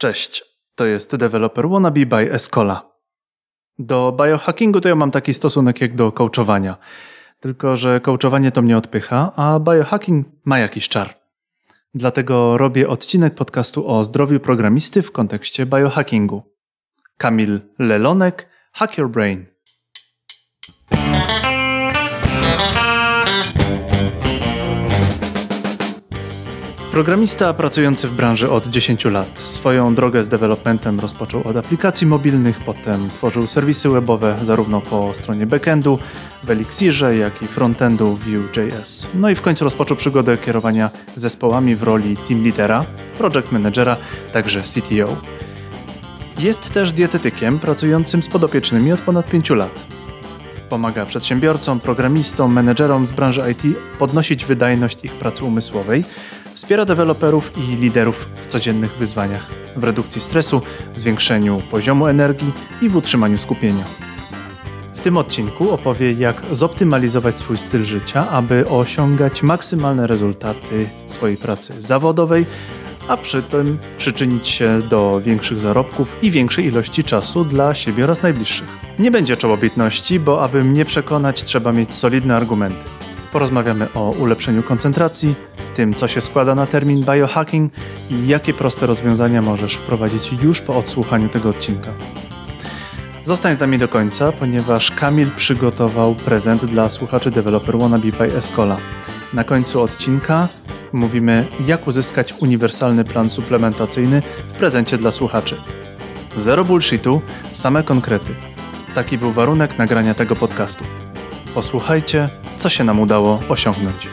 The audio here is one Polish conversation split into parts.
Cześć, to jest Developer Wannabe by Escola. Do biohackingu to ja mam taki stosunek jak do coachowania. Tylko, że coachowanie to mnie odpycha, a biohacking ma jakiś czar. Dlatego robię odcinek podcastu o zdrowiu programisty w kontekście biohackingu. Kamil Lelonek, Hack Your Brain. Programista pracujący w branży od 10 lat. Swoją drogę z developmentem rozpoczął od aplikacji mobilnych, potem tworzył serwisy webowe zarówno po stronie backendu w Elixirze, jak i frontendu w Vue.js. No i w końcu rozpoczął przygodę kierowania zespołami w roli team leadera, project managera, także CTO. Jest też dietetykiem pracującym z podopiecznymi od ponad 5 lat. Pomaga przedsiębiorcom, programistom, menedżerom z branży IT podnosić wydajność ich pracy umysłowej, wspiera deweloperów i liderów w codziennych wyzwaniach, w redukcji stresu, zwiększeniu poziomu energii i w utrzymaniu skupienia. W tym odcinku opowie, jak zoptymalizować swój styl życia, aby osiągać maksymalne rezultaty swojej pracy zawodowej, a przy tym przyczynić się do większych zarobków i większej ilości czasu dla siebie oraz najbliższych. Nie będzie czołobitności, bo aby mnie przekonać, trzeba mieć solidne argumenty. Porozmawiamy o ulepszeniu koncentracji, tym co się składa na termin biohacking i jakie proste rozwiązania możesz wprowadzić już po odsłuchaniu tego odcinka. Zostań z nami do końca, ponieważ Kamil przygotował prezent dla słuchaczy Developer Wannabe by Escola. Na końcu odcinka mówimy, jak uzyskać uniwersalny plan suplementacyjny w prezencie dla słuchaczy. Zero bullshitu, same konkrety. Taki był warunek nagrania tego podcastu. Posłuchajcie, co się nam udało osiągnąć.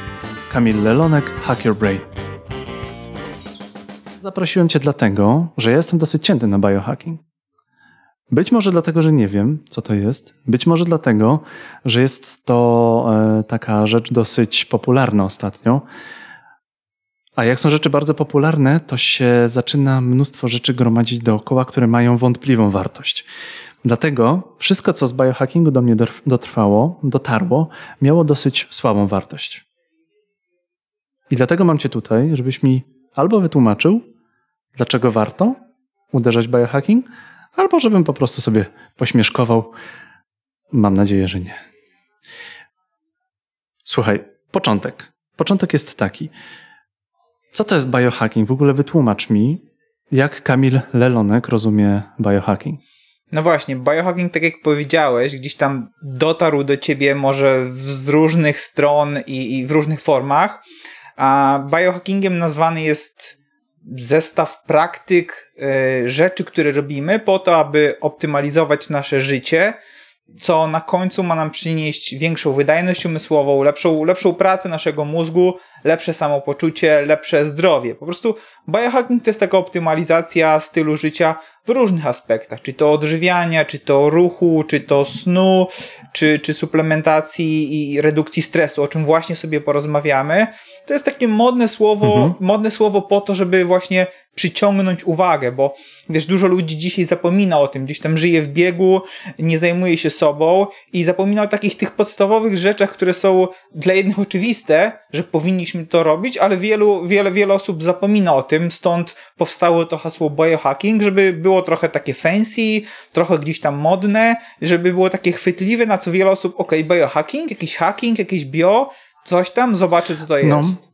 Kamil Lelonek, Hack Your Brain. Zaprosiłem Cię dlatego, że jestem dosyć cięty na biohacking. Być może dlatego, że nie wiem, co to jest. Być może dlatego, że jest to e, taka rzecz dosyć popularna ostatnio. A jak są rzeczy bardzo popularne, to się zaczyna mnóstwo rzeczy gromadzić dookoła, które mają wątpliwą wartość. Dlatego wszystko, co z biohackingu do mnie dotrwało, dotarło, miało dosyć słabą wartość. I dlatego mam Cię tutaj, żebyś mi albo wytłumaczył, dlaczego warto uderzać biohacking, albo żebym po prostu sobie pośmieszkował. Mam nadzieję, że nie. Słuchaj, początek. Początek jest taki. Co to jest biohacking? W ogóle wytłumacz mi, jak Kamil Lelonek rozumie biohacking. No właśnie, biohacking, tak jak powiedziałeś, gdzieś tam dotarł do ciebie może z różnych stron i, i w różnych formach. A biohackingiem nazwany jest zestaw praktyk, y, rzeczy, które robimy po to, aby optymalizować nasze życie, co na końcu ma nam przynieść większą wydajność umysłową, lepszą, lepszą pracę naszego mózgu, lepsze samopoczucie, lepsze zdrowie. Po prostu biohacking to jest taka optymalizacja stylu życia w różnych aspektach, czy to odżywiania, czy to ruchu, czy to snu, czy, czy suplementacji i redukcji stresu, o czym właśnie sobie porozmawiamy. To jest takie modne słowo, mhm. modne słowo po to, żeby właśnie przyciągnąć uwagę, bo wiesz, dużo ludzi dzisiaj zapomina o tym, gdzieś tam żyje w biegu, nie zajmuje się sobą i zapomina o takich tych podstawowych rzeczach, które są dla jednych oczywiste, że powinniśmy to robić, ale wielu, wiele, wiele osób zapomina o tym, stąd powstało to hasło biohacking, żeby było trochę takie fancy, trochę gdzieś tam modne, żeby było takie chwytliwe, na co wiele osób, ok, biohacking, jakiś hacking, jakiś bio, coś tam, zobaczy co to no. jest.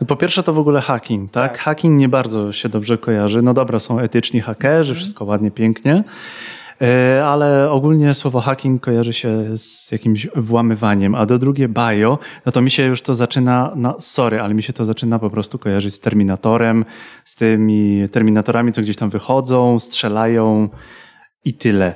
No. Po pierwsze to w ogóle hacking, tak? tak? Hacking nie bardzo się dobrze kojarzy. No dobra, są etyczni hakerzy, mhm. wszystko ładnie, pięknie, ale ogólnie słowo hacking kojarzy się z jakimś włamywaniem, a do drugie bio, no to mi się już to zaczyna, no sorry, ale mi się to zaczyna po prostu kojarzyć z Terminatorem, z tymi Terminatorami, co gdzieś tam wychodzą, strzelają i tyle.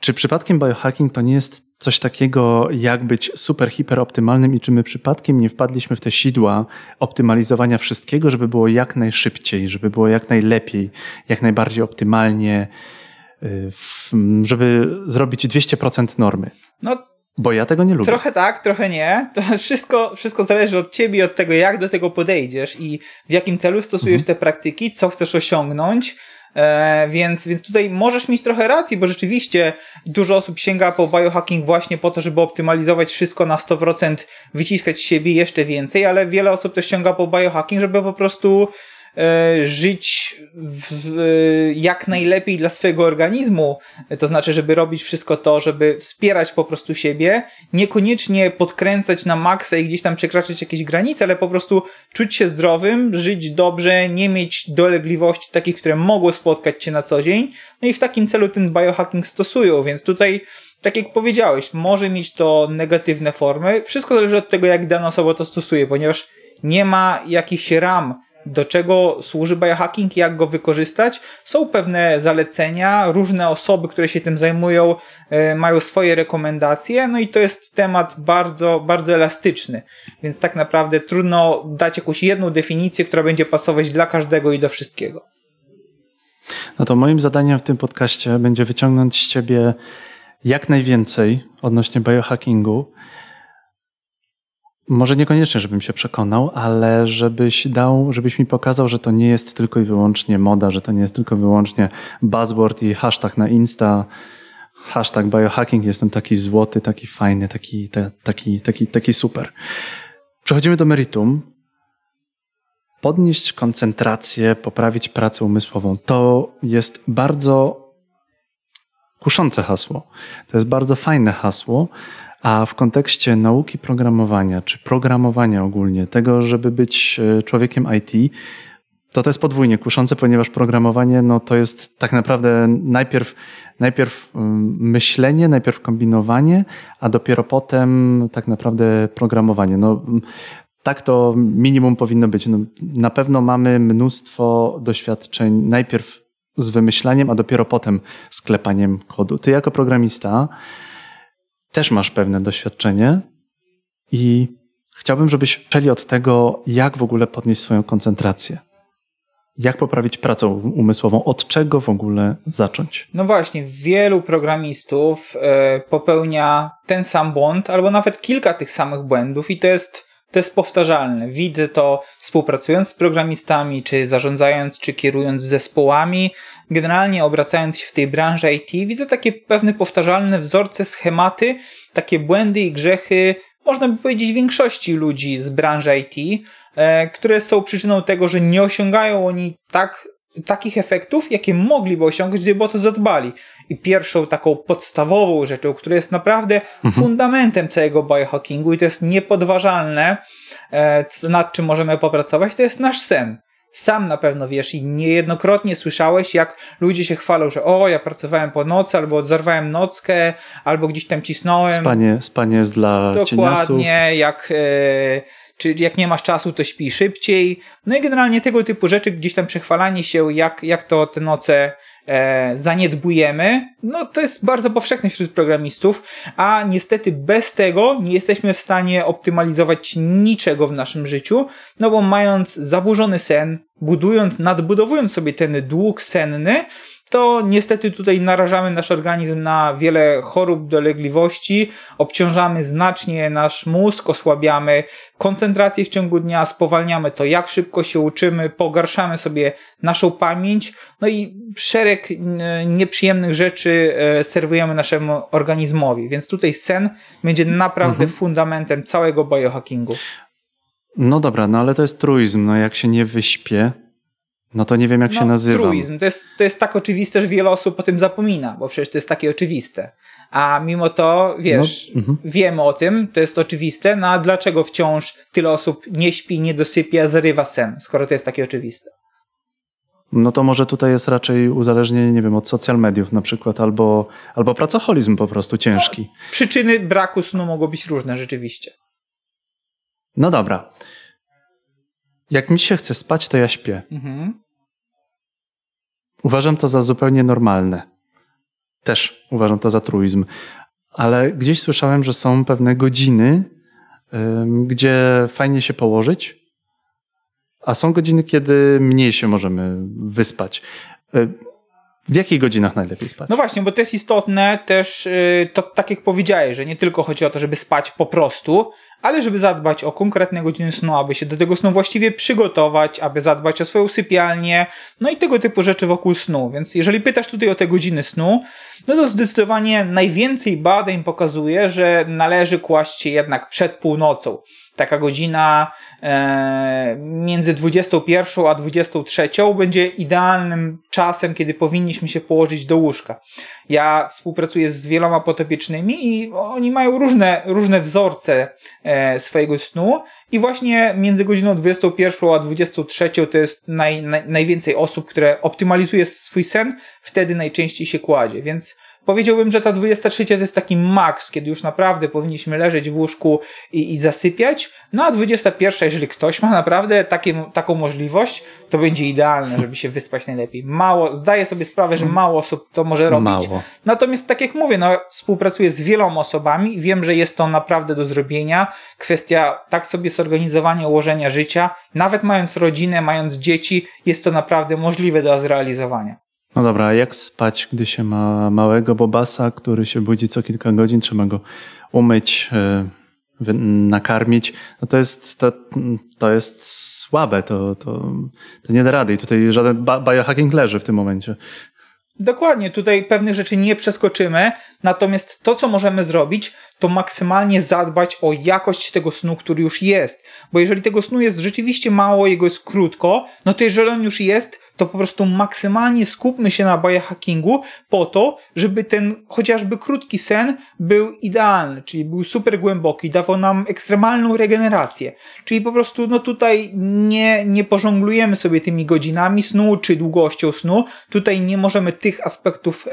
Czy przypadkiem biohacking to nie jest coś takiego, jak być super, hiper optymalnym i czy my przypadkiem nie wpadliśmy w te sidła optymalizowania wszystkiego, żeby było jak najszybciej, żeby było jak najlepiej, jak najbardziej optymalnie, żeby zrobić 200% normy? No, bo ja tego nie lubię. Trochę tak, trochę nie. To wszystko, wszystko zależy od ciebie od tego, jak do tego podejdziesz i w jakim celu stosujesz mhm. te praktyki, co chcesz osiągnąć E, więc, więc tutaj możesz mieć trochę racji, bo rzeczywiście dużo osób sięga po biohacking właśnie po to, żeby optymalizować wszystko na 100%, wyciskać siebie jeszcze więcej, ale wiele osób też sięga po biohacking, żeby po prostu żyć w, jak najlepiej dla swojego organizmu, to znaczy, żeby robić wszystko to, żeby wspierać po prostu siebie, niekoniecznie podkręcać na maksa i gdzieś tam przekraczać jakieś granice, ale po prostu czuć się zdrowym, żyć dobrze, nie mieć dolegliwości takich, które mogły spotkać cię na co dzień, no i w takim celu ten biohacking stosują, więc tutaj tak jak powiedziałeś, może mieć to negatywne formy. Wszystko zależy od tego, jak dana osoba to stosuje, ponieważ nie ma jakichś ram, do czego służy biohacking i jak go wykorzystać. Są pewne zalecenia, różne osoby, które się tym zajmują, e, mają swoje rekomendacje, no i to jest temat bardzo, bardzo elastyczny, więc tak naprawdę trudno dać jakąś jedną definicję, która będzie pasować dla każdego i do wszystkiego. No to moim zadaniem w tym podcaście będzie wyciągnąć z ciebie jak najwięcej odnośnie biohackingu. Może niekoniecznie, żebym się przekonał, ale żebyś dał, żebyś mi pokazał, że to nie jest tylko i wyłącznie moda, że to nie jest tylko i wyłącznie buzzword i hashtag na Insta, hashtag biohacking, jestem taki złoty, taki fajny, taki, taki, taki, taki super. Przechodzimy do meritum. Podnieść koncentrację, poprawić pracę umysłową. To jest bardzo kuszące hasło. To jest bardzo fajne hasło, a w kontekście nauki programowania, czy programowania ogólnie, tego, żeby być e, człowiekiem IT, to to jest podwójnie kuszące, ponieważ programowanie no, to jest tak naprawdę najpierw, najpierw myślenie, najpierw kombinowanie, a dopiero potem tak naprawdę programowanie. No, tak to minimum powinno być. No, na pewno mamy mnóstwo doświadczeń najpierw z wymyślaniem, a dopiero potem sklepaniem kodu. Ty jako programista też masz pewne doświadczenie i chciałbym, żebyś przeli od tego, jak w ogóle podnieść swoją koncentrację. Jak poprawić pracę umysłową? Od czego w ogóle zacząć? No właśnie, wielu programistów e, popełnia ten sam błąd, albo nawet kilka tych samych błędów, i to jest to jest powtarzalne. Widzę to współpracując z programistami, czy zarządzając, czy kierując zespołami. Generalnie obracając się w tej branży IT, widzę takie pewne powtarzalne wzorce, schematy, takie błędy i grzechy, można by powiedzieć, większości ludzi z branży IT, e, które są przyczyną tego, że nie osiągają oni tak takich efektów, jakie mogliby osiągnąć, gdyby o to zadbali. I pierwszą taką podstawową rzeczą, która jest naprawdę mhm. fundamentem całego biohackingu i to jest niepodważalne, e, nad czym możemy popracować, to jest nasz sen. Sam na pewno wiesz i niejednokrotnie słyszałeś, jak ludzie się chwalą, że o, ja pracowałem po nocy, albo odzerwałem nockę, albo gdzieś tam cisnąłem. Spanie, spanie jest dla Dokładnie, cieniasów. jak... E, czy jak nie masz czasu, to śpi szybciej. No i generalnie tego typu rzeczy, gdzieś tam przechwalanie się, jak, jak to te noce e, zaniedbujemy, no to jest bardzo powszechne wśród programistów, a niestety bez tego nie jesteśmy w stanie optymalizować niczego w naszym życiu, no bo mając zaburzony sen, budując, nadbudowując sobie ten dług senny, to niestety tutaj narażamy nasz organizm na wiele chorób, dolegliwości, obciążamy znacznie nasz mózg, osłabiamy koncentrację w ciągu dnia, spowalniamy to, jak szybko się uczymy, pogarszamy sobie naszą pamięć, no i szereg e, nieprzyjemnych rzeczy e, serwujemy naszemu organizmowi. Więc tutaj sen będzie naprawdę mhm. fundamentem całego biohackingu. No dobra, no ale to jest truizm. No jak się nie wyśpię, no to nie wiem, jak no, się nazywa. Truizm. To jest, to jest tak oczywiste, że wiele osób o tym zapomina, bo przecież to jest takie oczywiste. A mimo to, wiesz, no, mhm. wiemy o tym, to jest oczywiste, no a dlaczego wciąż tyle osób nie śpi, nie dosypia, zarywa sen, skoro to jest takie oczywiste? No to może tutaj jest raczej uzależnienie, nie wiem, od social mediów na przykład, albo, albo pracoholizm po prostu ciężki. No, przyczyny braku snu mogą być różne rzeczywiście. No dobra. Jak mi się chce spać, to ja śpię. Mhm. Uważam to za zupełnie normalne. Też uważam to za truizm. Ale gdzieś słyszałem, że są pewne godziny, gdzie fajnie się położyć, a są godziny, kiedy mniej się możemy wyspać. W jakich godzinach najlepiej spać? No właśnie, bo to jest istotne też, y, to tak jak powiedziałeś, że nie tylko chodzi o to, żeby spać po prostu, ale żeby zadbać o konkretne godziny snu, aby się do tego snu właściwie przygotować, aby zadbać o swoją sypialnię, no i tego typu rzeczy wokół snu. Więc jeżeli pytasz tutaj o te godziny snu, no to zdecydowanie najwięcej badań pokazuje, że należy kłaść się jednak przed północą. Taka godzina e, między 21 a 23 będzie idealnym czasem, kiedy powinniśmy się położyć do łóżka. Ja współpracuję z wieloma potopiecznymi i oni mają różne, różne wzorce e, swojego snu i właśnie między godziną 21 a 23 to jest naj, naj, najwięcej osób, które optymalizuje swój sen, wtedy najczęściej się kładzie, więc Powiedziałbym, że ta 23 to jest taki maks, kiedy już naprawdę powinniśmy leżeć w łóżku i, i zasypiać. No a 21, jeżeli ktoś ma naprawdę takie, taką możliwość, to będzie idealne, żeby się wyspać najlepiej. Mało, zdaję sobie sprawę, że mało osób to może robić. Mało. Natomiast tak jak mówię, no, współpracuję z wieloma osobami i wiem, że jest to naprawdę do zrobienia. Kwestia tak sobie zorganizowania, ułożenia życia, nawet mając rodzinę, mając dzieci, jest to naprawdę możliwe do zrealizowania. No dobra, a jak spać, gdy się ma małego bobasa, który się budzi co kilka godzin, trzeba go umyć, yy, nakarmić, no to jest, to, to jest słabe, to, to, to nie da rady i tutaj żaden biohacking leży w tym momencie. Dokładnie, tutaj pewnych rzeczy nie przeskoczymy, natomiast to, co możemy zrobić, to maksymalnie zadbać o jakość tego snu, który już jest. Bo jeżeli tego snu jest rzeczywiście mało, jego jest krótko, no to jeżeli on już jest, to po prostu maksymalnie skupmy się na biohackingu po to, żeby ten chociażby krótki sen był idealny, czyli był super głęboki, dawał nam ekstremalną regenerację. Czyli po prostu no tutaj nie, nie pożonglujemy sobie tymi godzinami snu czy długością snu. Tutaj nie możemy tych aspektów e,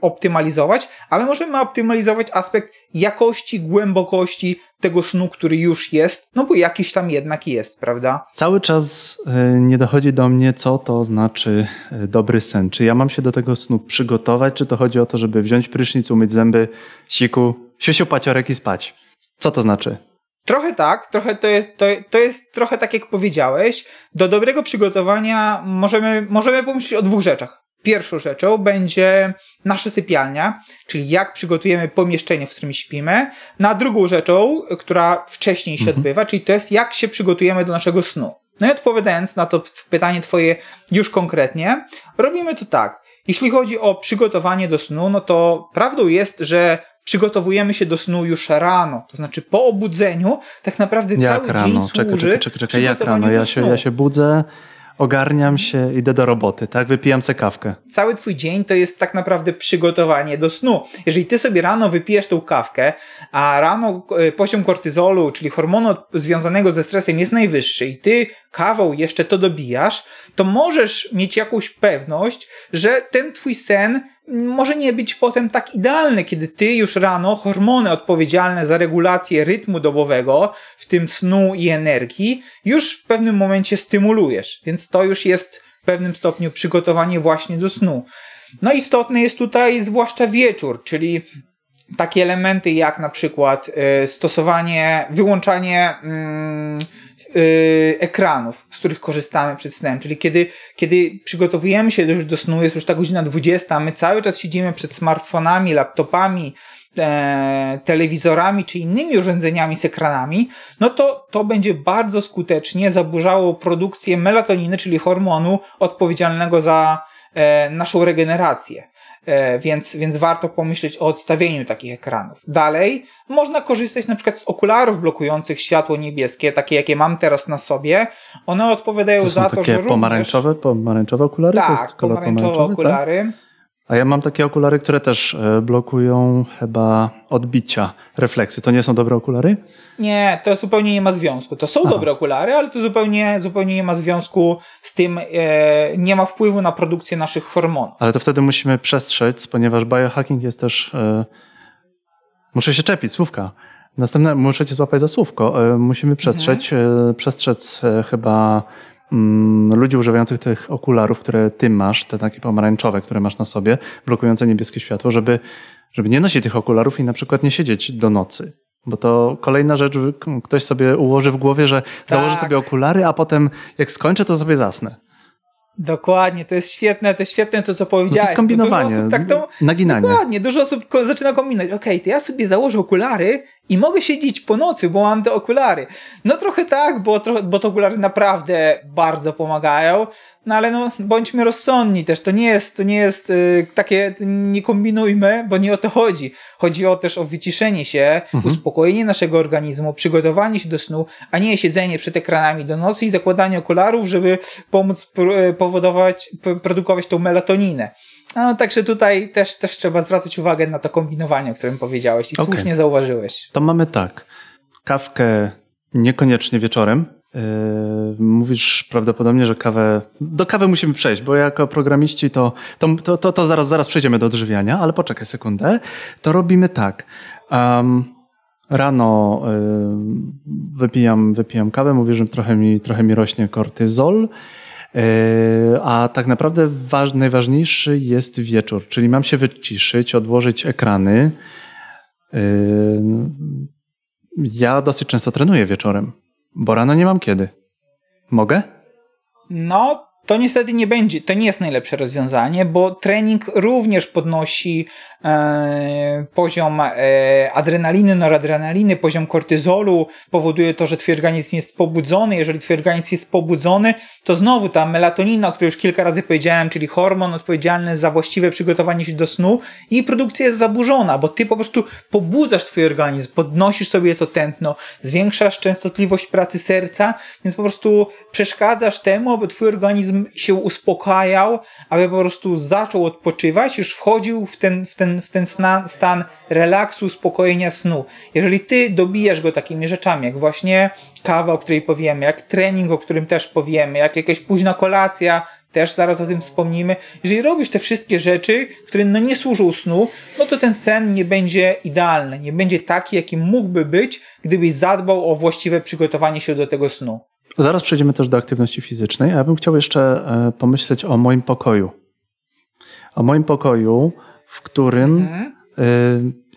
optymalizować, ale możemy optymalizować aspekt jakości, głębokości, tego snu, który już jest, no bo jakiś tam jednak jest, prawda? Cały czas e, nie dochodzi do mnie, co to znaczy e, dobry sen. Czy ja mam się do tego snu przygotować, czy to chodzi o to, żeby wziąć prysznic, umyć zęby, siku, siusiu paciorek i spać? Co to znaczy? Trochę tak, trochę to jest, to, to jest trochę tak, jak powiedziałeś. Do dobrego przygotowania możemy, możemy pomyśleć o dwóch rzeczach. Pierwszą rzeczą będzie nasza sypialnia, czyli jak przygotujemy pomieszczenie, w którym śpimy. Na drugą rzeczą, która wcześniej się mhm. odbywa, czyli to jest jak się przygotujemy do naszego snu. No i odpowiadając na to pytanie Twoje już konkretnie, robimy to tak. Jeśli chodzi o przygotowanie do snu, no to prawdą jest, że przygotowujemy się do snu już rano. To znaczy po obudzeniu tak naprawdę jak cały rano? dzień służy czekaj, czekaj, czekaj, czekaj, jak rano? Ja się, ja się budzę, ogarniam się, idę do roboty, tak? Wypijam se kawkę. Cały twój dzień to jest tak naprawdę przygotowanie do snu. Jeżeli ty sobie rano wypijesz tą kawkę, a rano e, poziom kortyzolu, czyli hormonu związanego ze stresem jest najwyższy i ty kawą jeszcze to dobijasz, to możesz mieć jakąś pewność, że ten twój sen może nie być potem tak idealny, kiedy ty już rano hormony odpowiedzialne za regulację rytmu dobowego, w tym snu i energii, już w pewnym momencie stymulujesz. Więc to już jest w pewnym stopniu przygotowanie właśnie do snu. No istotny jest tutaj zwłaszcza wieczór, czyli takie elementy jak na przykład y, stosowanie, wyłączanie mm, y, ekranów, z których korzystamy przed snem. Czyli kiedy, kiedy przygotowujemy się już do snu, jest już ta godzina 20, a my cały czas siedzimy przed smartfonami, laptopami, e, telewizorami czy innymi urządzeniami z ekranami, no to to będzie bardzo skutecznie zaburzało produkcję melatoniny, czyli hormonu odpowiedzialnego za e, naszą regenerację. E, więc, więc warto pomyśleć o odstawieniu takich ekranów. Dalej, można korzystać na przykład z okularów blokujących światło niebieskie, takie jakie mam teraz na sobie. One odpowiadają to za to, że również... pomarańczowe, pomarańczowe okulary? Tak, to jest kolor pomarańczowe tak? okulary. Tak? A ja mam takie okulary, które też e, blokują chyba odbicia, refleksy. To nie są dobre okulary? Nie, to zupełnie nie ma związku. To są Aha. dobre okulary, ale to zupełnie, zupełnie nie ma związku z tym, e, nie ma wpływu na produkcję naszych hormonów. Ale to wtedy musimy przestrzec, ponieważ biohacking jest też... E, muszę się czepić, słówka. Następne, muszę cię złapać za słówko. E, musimy przestrzec, mhm. E, przestrzec e, chyba ludzi używających tych okularów, które ty masz, te takie pomarańczowe, które masz na sobie, blokujące niebieskie światło, żeby, żeby nie nosić tych okularów i na przykład nie siedzieć do nocy. Bo to kolejna rzecz, ktoś sobie ułoży w głowie, że tak. założy sobie okulary, a potem jak skończę, to sobie zasnę. Dokładnie, to jest świetne, to jest świetne to, co powiedziałeś. No to jest kombinowanie, tak to, naginanie. Dokładnie, dużo osób zaczyna kombinować. Okej, okay, to ja sobie założę okulary i mogę siedzieć po nocy, bo mam te okulary. No trochę tak, bo, bo te okulary naprawdę bardzo pomagają, no ale no, bądźmy rozsądni też, to nie jest, to nie jest yy, takie, nie kombinujmy, bo nie o to chodzi. Chodzi o też o wyciszenie się, mhm. uspokojenie naszego organizmu, przygotowanie się do snu, a nie siedzenie przed ekranami do nocy i zakładanie okularów, żeby pomóc y, powodować, produkować tą melatoninę. No, także tutaj też, też trzeba zwracać uwagę na to kombinowanie, o którym powiedziałeś i okay. słusznie zauważyłeś. To mamy tak. Kawkę niekoniecznie wieczorem. Yy, mówisz prawdopodobnie, że kawę. Do kawy musimy przejść, bo jako programiści to, to, to, to, zaraz, zaraz przejdziemy do odżywiania, ale poczekaj sekundę. To robimy tak. Um, rano yy, wypijam, wypijam kawę, mówisz, że trochę mi, trochę mi rośnie kortyzol. E, a tak naprawdę waż, najważniejszy jest wieczór, czyli mam się wyciszyć, odłożyć ekrany. E, ja dosyć często trenuję wieczorem, bo rano nie mam kiedy. Mogę? No, to niestety nie będzie, to nie jest najlepsze rozwiązanie, bo trening również podnosi poziom e, adrenaliny, noradrenaliny, poziom kortyzolu, powoduje to, że twój organizm jest pobudzony. Jeżeli twój organizm jest pobudzony, to znowu ta melatonina, o której już kilka razy powiedziałem, czyli hormon odpowiedzialny za właściwe przygotowanie się do snu, jej produkcja jest zaburzona, bo ty po prostu pobudzasz twój organizm, podnosisz sobie to tętno, zwiększasz częstotliwość pracy serca, więc po prostu przeszkadzasz temu, aby twój organizm się uspokajał, aby po prostu zaczął odpoczywać, już wchodził w ten, w ten, w ten stan, stan relaksu, uspokojenia snu. Jeżeli ty dobijasz go takimi rzeczami, jak właśnie kawa, o której powiemy, jak trening, o którym też powiemy, jak jakaś późna kolacja, też zaraz o tym wspomnimy. Jeżeli robisz te wszystkie rzeczy, które no nie służą snu, no to ten sen nie będzie idealny, nie będzie taki, jaki mógłby być, gdybyś zadbał o właściwe przygotowanie się do tego snu. Zaraz przejdziemy też do aktywności fizycznej, a ja bym chciał jeszcze e, pomyśleć o moim pokoju. O moim pokoju, w którym mhm. E,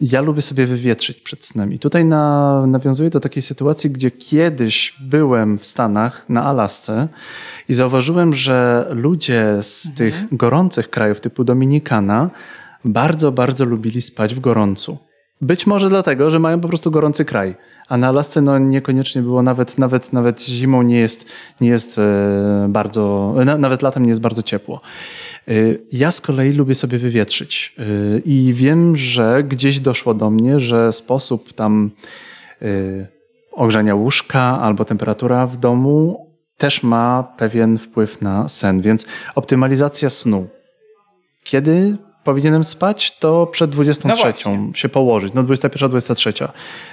ja lubię sobie wywietrzyć przed snem. I tutaj na, nawiązuję do takiej sytuacji, gdzie kiedyś byłem w Stanach, na Alasce i zauważyłem, że ludzie z mhm. tych gorących krajów typu Dominikana bardzo, bardzo lubili spać w gorącu. Być może dlatego, że mają po prostu gorący kraj. A na Alasce no, niekoniecznie było, nawet, nawet, nawet zimą nie jest, nie jest e, bardzo, nawet latem nie jest bardzo ciepło. E, ja z kolei lubię sobie wywietrzyć e, i wiem, że gdzieś doszło do mnie, że sposób tam ogrzania łóżka albo temperatura w domu też ma pewien wpływ na sen, więc optymalizacja snu. Kiedy powinienem spać, to przed 23 no się położyć, no 21, 23.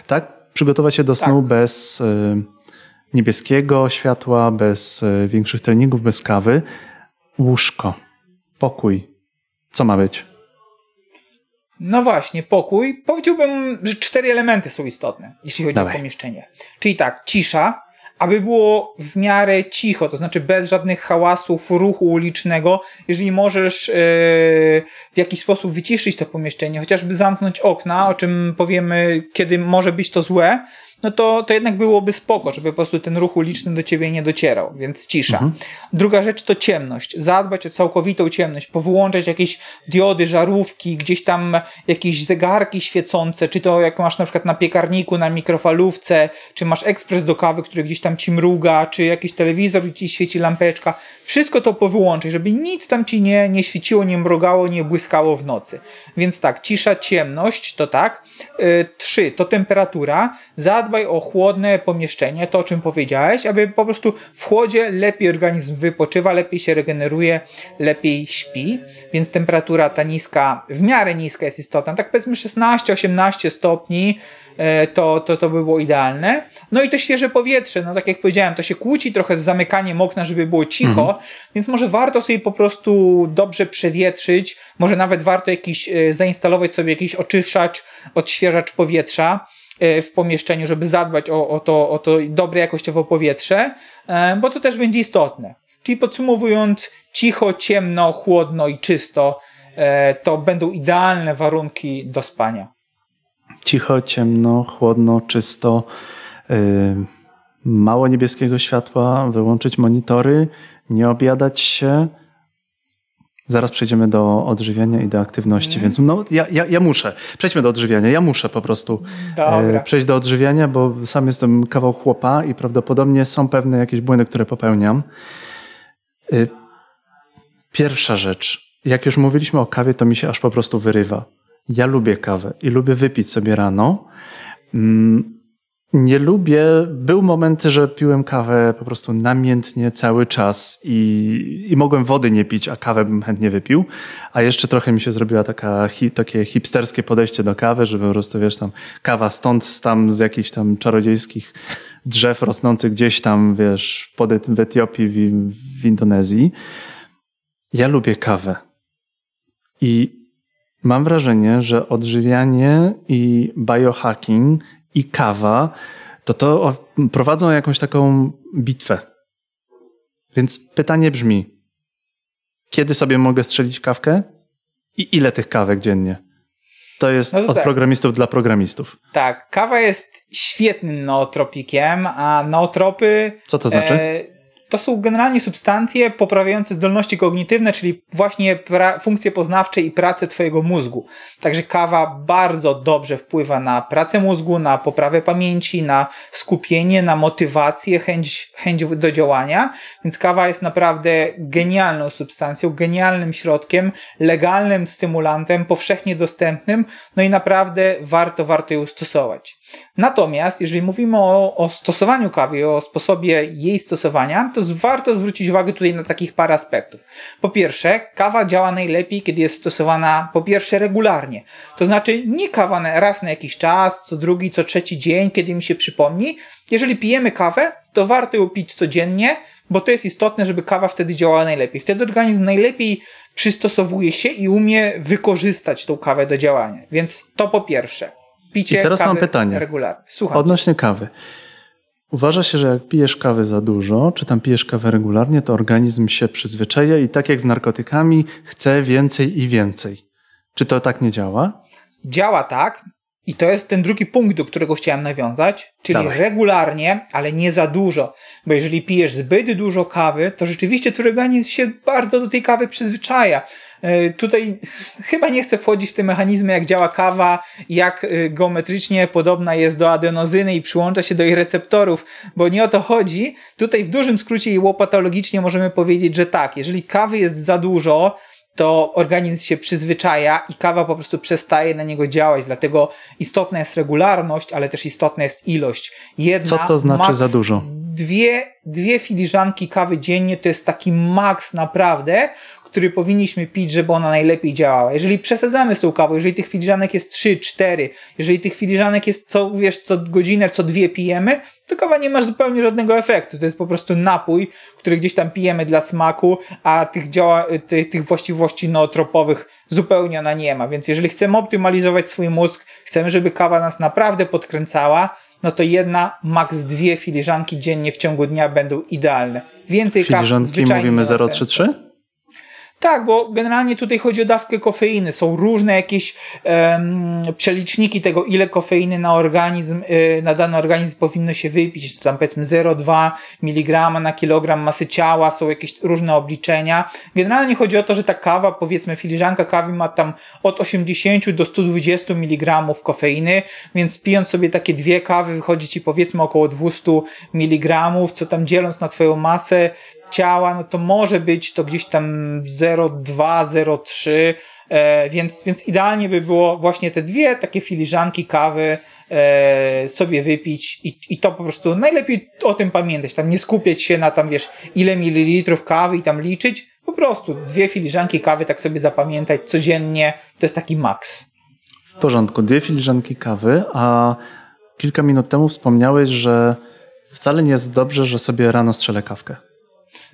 Tak? Przygotować się do snu tak. bez y, niebieskiego światła, bez y, większych treningów, bez kawy. Łóżko, pokój. Co ma być? No właśnie, pokój. Powiedziałbym, że cztery elementy są istotne, jeśli chodzi Dawaj. o pomieszczenie. Czyli tak, cisza, aby było w miarę cicho, to znaczy bez żadnych hałasów, ruchu ulicznego. Jeżeli możesz yy, w jakiś sposób wyciszyć to pomieszczenie, chociażby zamknąć okna, o czym powiemy, kiedy może być to złe, no to, to jednak byłoby spoko, żeby po prostu ten ruch uliczny do ciebie nie docierał, więc cisza. Mhm. Druga rzecz to ciemność. Zadbać o całkowitą ciemność, powyłączać jakieś diody, żarówki, gdzieś tam jakieś zegarki świecące, czy to jak masz na przykład na piekarniku, na mikrofalówce, czy masz ekspres do kawy, który gdzieś tam ci mruga, czy jakiś telewizor, gdzie ci świeci lampeczka. Wszystko to powyłączyć, żeby nic tam ci nie, nie świeciło, nie mrugało, nie błyskało w nocy. Więc tak, cisza, ciemność, to tak. Yy, trzy, to temperatura. Zadbaj o chłodne pomieszczenie, to o czym powiedziałeś, aby po prostu w chłodzie lepiej organizm wypoczywa, lepiej się regeneruje, lepiej śpi. Więc temperatura ta niska, w miarę niska jest istotna. Tak powiedzmy 16-18 stopni E, to, to, to by było idealne. No i to świeże powietrze, no tak jak powiedziałem, to się kłóci trochę z zamykaniem okna, żeby było cicho, mhm. Więc może warto sobie po prostu dobrze przewietrzyć, może nawet warto jakiś, e, zainstalować sobie jakiś oczyszczacz, odświeżacz powietrza e, w pomieszczeniu, żeby zadbać o, o, to, o to dobre jakościowo powietrze, bo to też będzie istotne. Czyli podsumowując, cicho, ciemno, chłodno i czysto to będą idealne warunki do spania cicho, ciemno, chłodno, czysto, yy, mało niebieskiego światła, wyłączyć monitory, nie obiadać się. Zaraz przejdziemy do odżywiania i do aktywności, Mhm. więc no, ja, ja, ja muszę. Przejdźmy do odżywiania. Ja muszę po prostu Dobra. e, przejść do odżywiania, bo sam jestem kawał chłopa i prawdopodobnie są pewne jakieś błędy, które popełniam. E, Pierwsza rzecz. Jak już mówiliśmy o kawie, to mi się aż po prostu wyrywa. Ja lubię kawę i lubię wypić sobie rano. Mm, Nie lubię. Był moment, że piłem kawę po prostu namiętnie cały czas i, i mogłem wody nie pić, a kawę bym chętnie wypił. A jeszcze trochę mi się zrobiła taka, hi, takie hipsterskie podejście do kawy, że po prostu wiesz tam kawa stąd, tam z jakichś tam czarodziejskich drzew rosnących gdzieś tam, wiesz, pod, w Etiopii, w, w Indonezji. Ja lubię kawę. I mam wrażenie, że odżywianie i biohacking i kawa to to prowadzą jakąś taką bitwę. Więc pytanie brzmi: kiedy sobie mogę strzelić kawkę i ile tych kawek dziennie? To jest No to od tak. programistów dla programistów. Tak, kawa jest świetnym nootropikiem, a nootropy Co to znaczy? E, to są generalnie substancje poprawiające zdolności kognitywne, czyli właśnie funkcje poznawcze i pracę Twojego mózgu. Także kawa bardzo dobrze wpływa na pracę mózgu, na poprawę pamięci, na skupienie, na motywację, chęć, chęć do działania. Więc kawa jest naprawdę genialną substancją, genialnym środkiem, legalnym stymulantem, powszechnie dostępnym, no i naprawdę warto, warto ją stosować. Natomiast, jeżeli mówimy o, o stosowaniu kawy, o sposobie jej stosowania, to warto zwrócić uwagę tutaj na takich parę aspektów. Po pierwsze, kawa działa najlepiej, kiedy jest stosowana po pierwsze regularnie. To znaczy nie kawa raz na jakiś czas, co drugi, co trzeci dzień, kiedy mi się przypomni. Jeżeli pijemy kawę, to warto ją pić codziennie, bo to jest istotne, żeby kawa wtedy działała najlepiej. Wtedy organizm najlepiej przystosowuje się i umie wykorzystać tą kawę do działania. Więc to po pierwsze. Picie I teraz mam kawy pytanie. regularnie. Słucham. Odnośnie kawy. Uważa się, że jak pijesz kawy za dużo, czy tam pijesz kawę regularnie, to organizm się przyzwyczaja i tak jak z narkotykami, chce więcej i więcej. Czy to tak nie działa? Działa tak, i to jest ten drugi punkt, do którego chciałem nawiązać, czyli Dawaj. regularnie, ale nie za dużo. Bo jeżeli pijesz zbyt dużo kawy, to rzeczywiście twój organizm się bardzo do tej kawy przyzwyczaja. E, Tutaj chyba nie chcę wchodzić w te mechanizmy, jak działa kawa, jak e, geometrycznie podobna jest do adenozyny i przyłącza się do jej receptorów, bo nie o to chodzi. Tutaj w dużym skrócie i łopatologicznie możemy powiedzieć, że tak, jeżeli kawy jest za dużo, to organizm się przyzwyczaja i kawa po prostu przestaje na niego działać. Dlatego istotna jest regularność, ale też istotna jest ilość. Jedna, Co to znaczy za dużo? Dwie, dwie filiżanki kawy dziennie to jest taki maks naprawdę, który powinniśmy pić, żeby ona najlepiej działała. Jeżeli przesadzamy z tą kawą, jeżeli tych filiżanek jest 3, 4, jeżeli tych filiżanek jest co, wiesz, co godzinę, co dwie pijemy, to kawa nie ma zupełnie żadnego efektu. To jest po prostu napój, który gdzieś tam pijemy dla smaku, a tych, działa, tych, tych właściwości nootropowych zupełnie ona nie ma. Więc jeżeli chcemy optymalizować swój mózg, chcemy, żeby kawa nas naprawdę podkręcała, no to jedna, maks dwie filiżanki dziennie w ciągu dnia będą idealne. Więcej kaw Filiżanki mówimy nie ma sensu. 033? Tak, bo generalnie tutaj chodzi o dawkę kofeiny. Są różne jakieś em, przeliczniki tego, ile kofeiny na organizm, y, na dany organizm powinno się wypić. To tam powiedzmy 0,2 mg na kilogram masy ciała, są jakieś różne obliczenia. Generalnie chodzi o to, że ta kawa, powiedzmy filiżanka kawy ma tam od 80 do 120 mg kofeiny, więc pijąc sobie takie dwie kawy wychodzi ci powiedzmy około 200 mg, co tam dzieląc na twoją masę ciała, no to może być to gdzieś tam 0,2, 0,3, e, więc, więc idealnie by było właśnie te dwie takie filiżanki kawy e, sobie wypić i, i to po prostu najlepiej o tym pamiętać, tam nie skupiać się na tam wiesz ile mililitrów kawy i tam liczyć, po prostu dwie filiżanki kawy tak sobie zapamiętać codziennie, to jest taki maks. W porządku, dwie filiżanki kawy, a kilka minut temu wspomniałeś, że wcale nie jest dobrze, że sobie rano strzelę kawkę.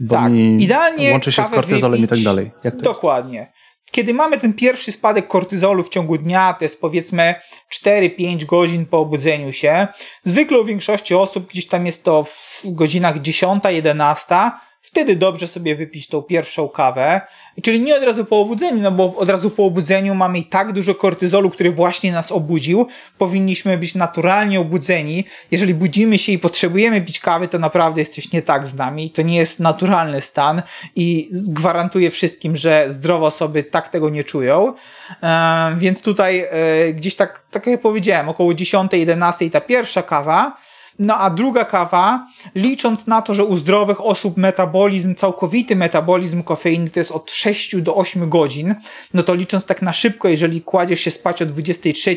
Bo Tak, idealnie łączy się z kortyzolem i tak wypić- dalej. Jak to jest? Dokładnie. Kiedy mamy ten pierwszy spadek kortyzolu w ciągu dnia, to jest powiedzmy 4-5 godzin po obudzeniu się. Zwykle u większości osób gdzieś tam jest to w godzinach 10-11. Wtedy dobrze sobie wypić tą pierwszą kawę, czyli nie od razu po obudzeniu, no bo od razu po obudzeniu mamy i tak dużo kortyzolu, który właśnie nas obudził, powinniśmy być naturalnie obudzeni. Jeżeli budzimy się i potrzebujemy pić kawy, to naprawdę jest coś nie tak z nami, to nie jest naturalny stan i gwarantuję wszystkim, że zdrowe osoby tak tego nie czują, więc tutaj e, gdzieś tak, tak jak powiedziałem, około 10, 11 ta pierwsza kawa, no a druga kawa, licząc na to, że u zdrowych osób metabolizm, całkowity metabolizm kofeiny to jest od 6 do 8 godzin, no to licząc tak na szybko, jeżeli kładziesz się spać o 23,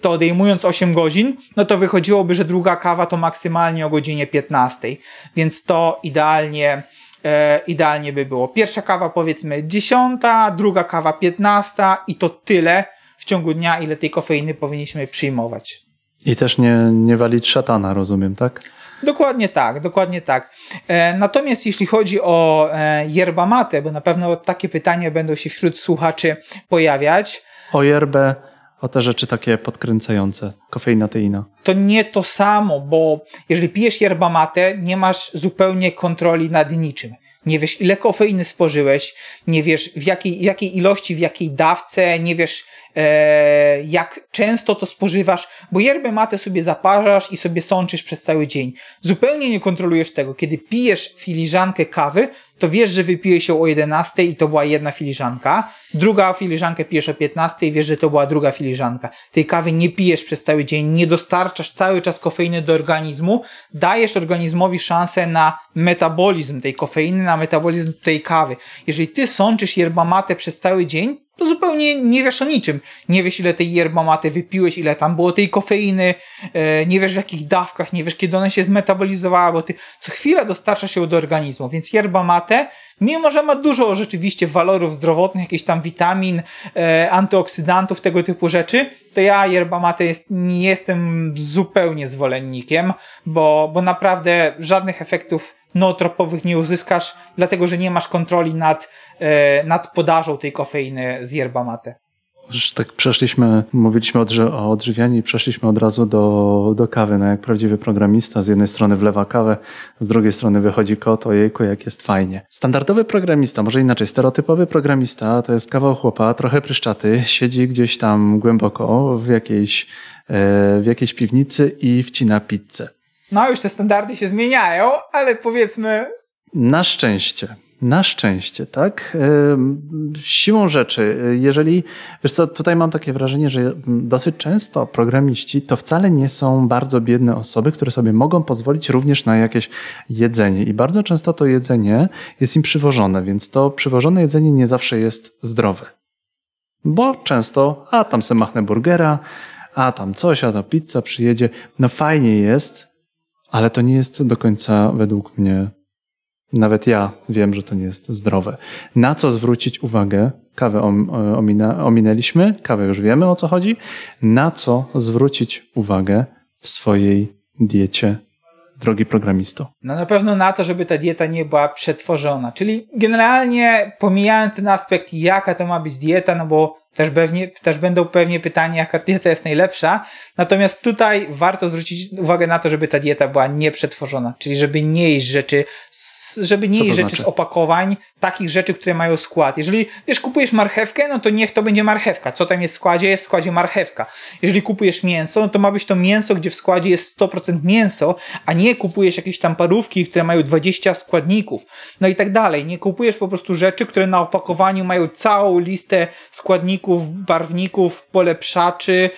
to odejmując 8 godzin, no to wychodziłoby, że druga kawa to maksymalnie o godzinie 15. Więc to idealnie e, idealnie by było. Pierwsza kawa powiedzmy 10, druga kawa 15 i to tyle w ciągu dnia, ile tej kofeiny powinniśmy przyjmować. I też nie, nie walić szatana, rozumiem, tak? Dokładnie tak, dokładnie tak. E, natomiast jeśli chodzi o e, yerba mate, bo na pewno takie pytania będą się wśród słuchaczy pojawiać. O yerbę, o te rzeczy takie podkręcające, kofeina, teina. To nie to samo, bo jeżeli pijesz yerba mate, nie masz zupełnie kontroli nad niczym. Nie wiesz, ile kofeiny spożyłeś, nie wiesz, w jakiej, jakiej ilości, w jakiej dawce, nie wiesz, e, jak często to spożywasz, bo yerbę matę sobie zaparzasz i sobie sączysz przez cały dzień. Zupełnie nie kontrolujesz tego. Kiedy pijesz filiżankę kawy, to wiesz, że wypijesz ją o 11 i to była jedna filiżanka. Druga filiżankę pijesz o 15 i wiesz, że to była druga filiżanka. Tej kawy nie pijesz przez cały dzień, nie dostarczasz cały czas kofeiny do organizmu, dajesz organizmowi szansę na metabolizm tej kofeiny, na metabolizm tej kawy. Jeżeli ty sączysz yerba mate przez cały dzień, to zupełnie nie wiesz o niczym. Nie wiesz, ile tej yerba mate wypiłeś, ile tam było tej kofeiny, e, nie wiesz w jakich dawkach, nie wiesz, kiedy ona się zmetabolizowała, bo ty co chwilę dostarczasz ją do organizmu, więc yerba mate, mimo że ma dużo rzeczywiście walorów zdrowotnych, jakichś tam witamin, e, antyoksydantów, tego typu rzeczy, to ja yerba mate jest, nie jestem zupełnie zwolennikiem, bo, bo naprawdę żadnych efektów nootropowych nie uzyskasz, dlatego że nie masz kontroli nad, nad podażą tej kofeiny z yerba mate. Już tak przeszliśmy, mówiliśmy o odżywianiu i przeszliśmy od razu do, do kawy. No jak prawdziwy programista, z jednej strony wlewa kawę, z drugiej strony wychodzi kot, ojejku, jak jest fajnie. Standardowy programista, może inaczej, stereotypowy programista to jest kawał chłopa, trochę pryszczaty, siedzi gdzieś tam głęboko w jakiejś, e, w jakiejś piwnicy i wcina pizzę. No już te standardy się zmieniają, ale powiedzmy... Na szczęście. Na szczęście, tak? Siłą rzeczy, jeżeli, wiesz co, tutaj mam takie wrażenie, że dosyć często programiści to wcale nie są bardzo biedne osoby, które sobie mogą pozwolić również na jakieś jedzenie i bardzo często to jedzenie jest im przywożone, więc to przywożone jedzenie nie zawsze jest zdrowe. Bo często, a tam se machnę burgera, a tam coś, a ta pizza przyjedzie, no fajnie jest, ale to nie jest do końca według mnie nawet ja wiem, że to nie jest zdrowe. Na co zwrócić uwagę? Kawę omina, ominęliśmy, kawę już wiemy o co chodzi. Na co zwrócić uwagę w swojej diecie, drogi programisto? No na pewno na to, żeby ta dieta nie była przetworzona. Czyli generalnie pomijając ten aspekt, jaka to ma być dieta, no bo też, pewnie, też będą pewnie pytania, jaka dieta jest najlepsza. Natomiast tutaj warto zwrócić uwagę na to, żeby ta dieta była nieprzetworzona, czyli żeby nie jeść rzeczy, żeby nie jeść rzeczy znaczy? z opakowań, takich rzeczy, które mają skład. Jeżeli wiesz, kupujesz marchewkę, no to niech to będzie marchewka. Co tam jest w składzie? Jest w składzie marchewka. Jeżeli kupujesz mięso, no to ma być to mięso, gdzie w składzie jest 100% mięso, a nie kupujesz jakieś tam parówki, które mają 20 składników. No i tak dalej. Nie kupujesz po prostu rzeczy, które na opakowaniu mają całą listę składników, barwników, polepszaczy,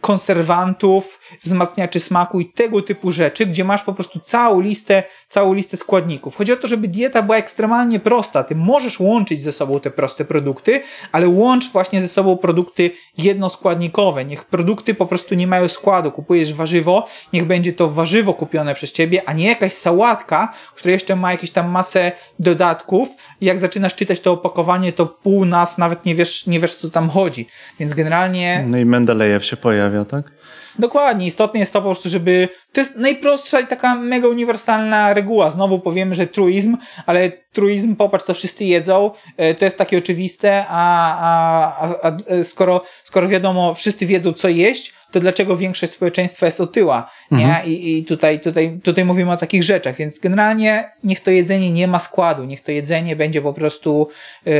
konserwantów, wzmacniaczy smaku i tego typu rzeczy, gdzie masz po prostu całą listę, całą listę składników. Chodzi o to, żeby dieta była ekstremalnie prosta. Ty możesz łączyć ze sobą te proste produkty, ale łącz właśnie ze sobą produkty jednoskładnikowe. Niech produkty po prostu nie mają składu. Kupujesz warzywo, niech będzie to warzywo kupione przez ciebie, a nie jakaś sałatka, która jeszcze ma jakieś tam masę dodatków. Jak zaczynasz czytać to opakowanie, to pół nas nawet nie wiesz, nie wiesz co tam chodzi. Więc generalnie... No i Mendelejew się pojawia, tak? Dokładnie. Istotne jest to po prostu, żeby... To jest najprostsza i taka mega uniwersalna reguła. Znowu powiemy, że truizm, ale truizm, popatrz, co wszyscy jedzą, e, to jest takie oczywiste, a, a, a, a skoro, skoro wiadomo, wszyscy wiedzą, co jeść, to dlaczego większość społeczeństwa jest otyła, nie? Mhm. I, i tutaj, tutaj, tutaj mówimy o takich rzeczach, więc generalnie niech to jedzenie nie ma składu, niech to jedzenie będzie po prostu yy,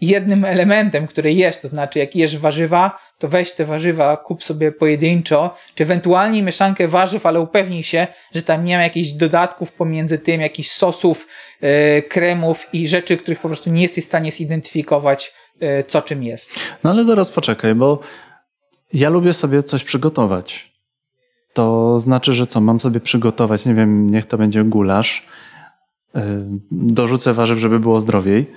jednym elementem, który jesz, to znaczy jak jesz warzywa, to weź te warzywa, kup sobie pojedynczo, czy ewentualnie mieszankę warzyw, ale upewnij się, że tam nie ma jakichś dodatków pomiędzy tym, jakichś sosów, yy, kremów i rzeczy, których po prostu nie jesteś w stanie zidentyfikować, yy, co czym jest. No ale teraz poczekaj, bo ja lubię sobie coś przygotować. To znaczy, że co, mam sobie przygotować, nie wiem, niech to będzie gulasz, yy, dorzucę warzyw, żeby było zdrowiej.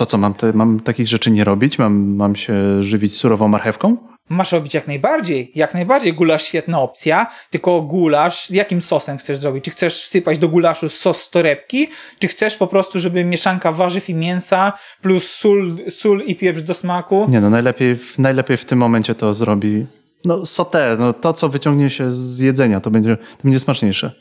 To co, mam, te, mam takich rzeczy nie robić? Mam, mam się żywić surową marchewką? Masz robić jak najbardziej, jak najbardziej gulasz świetna opcja, tylko gulasz z jakim sosem chcesz zrobić? Czy chcesz wsypać do gulaszu sos z torebki, czy chcesz po prostu, żeby mieszanka warzyw i mięsa plus sól, sól i pieprz do smaku? Nie no, najlepiej, w- najlepiej w tym momencie to zrobi no sauté, no to co wyciągnie się z jedzenia, to będzie, to będzie smaczniejsze.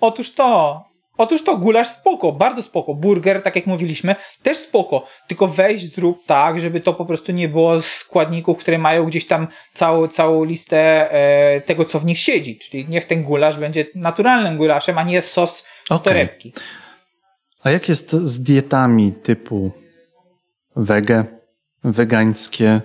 Otóż to, otóż to gulasz spoko, bardzo spoko. Burger, tak jak mówiliśmy, też spoko, tylko weź zrób tak, żeby to po prostu nie było składników, które mają gdzieś tam całą, całą listę e, tego, co w nich siedzi, czyli niech ten gulasz będzie naturalnym gulaszem, a nie sos z torebki. A jak jest z dietami typu wege, wegańskie?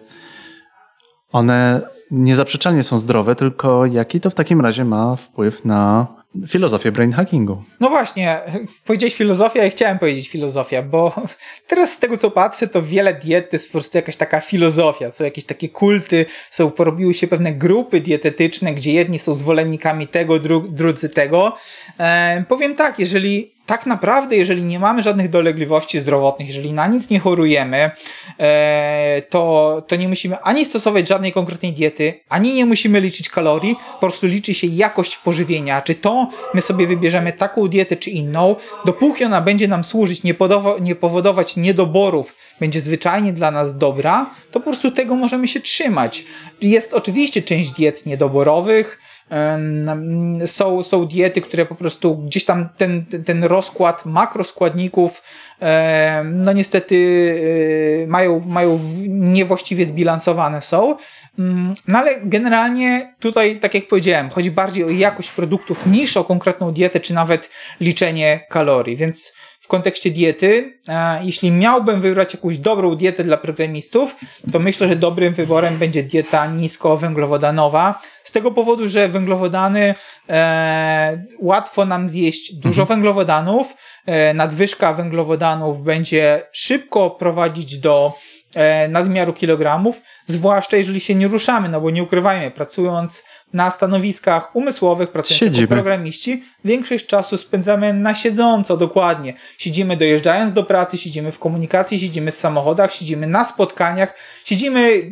One niezaprzeczalnie są zdrowe, tylko jaki to w takim razie ma wpływ na filozofię brain hackingu? No właśnie, powiedziałeś filozofia, ja chciałem powiedzieć filozofia, bo teraz z tego co patrzę, to wiele diet to jest po prostu jakaś taka filozofia, są jakieś takie kulty, są, porobiły się pewne grupy dietetyczne, gdzie jedni są zwolennikami tego, dru, drudzy tego. E, powiem tak, jeżeli tak naprawdę, jeżeli nie mamy żadnych dolegliwości zdrowotnych, jeżeli na nic nie chorujemy, e, to, to nie musimy ani stosować żadnej konkretnej diety, ani nie musimy liczyć kalorii, po prostu liczy się jakość pożywienia. Czy to my sobie wybierzemy taką dietę czy inną, dopóki ona będzie nam służyć, nie, nie powodować niedoborów, będzie zwyczajnie dla nas dobra, to po prostu tego możemy się trzymać. Jest oczywiście część diet niedoborowych, Są, są diety, które po prostu gdzieś tam ten, ten- rozkład makroskładników no niestety y, mają, mają niewłaściwie zbilansowane są. Mm, No ale generalnie tutaj, tak jak powiedziałem, chodzi bardziej o jakość produktów niż o konkretną dietę, czy nawet liczenie kalorii, więc w kontekście diety, jeśli miałbym wybrać jakąś dobrą dietę dla programistów, to myślę, że dobrym wyborem będzie dieta niskowęglowodanowa. Z tego powodu, że węglowodany e, łatwo nam zjeść dużo węglowodanów. E, nadwyżka węglowodanów będzie szybko prowadzić do e, nadmiaru kilogramów, zwłaszcza jeżeli się nie ruszamy, no bo nie ukrywajmy, pracując na stanowiskach umysłowych, pracując Siedzimy. jako programiści, większość czasu spędzamy na siedząco, dokładnie. Siedzimy dojeżdżając do pracy, siedzimy w komunikacji, siedzimy w samochodach, siedzimy na spotkaniach, siedzimy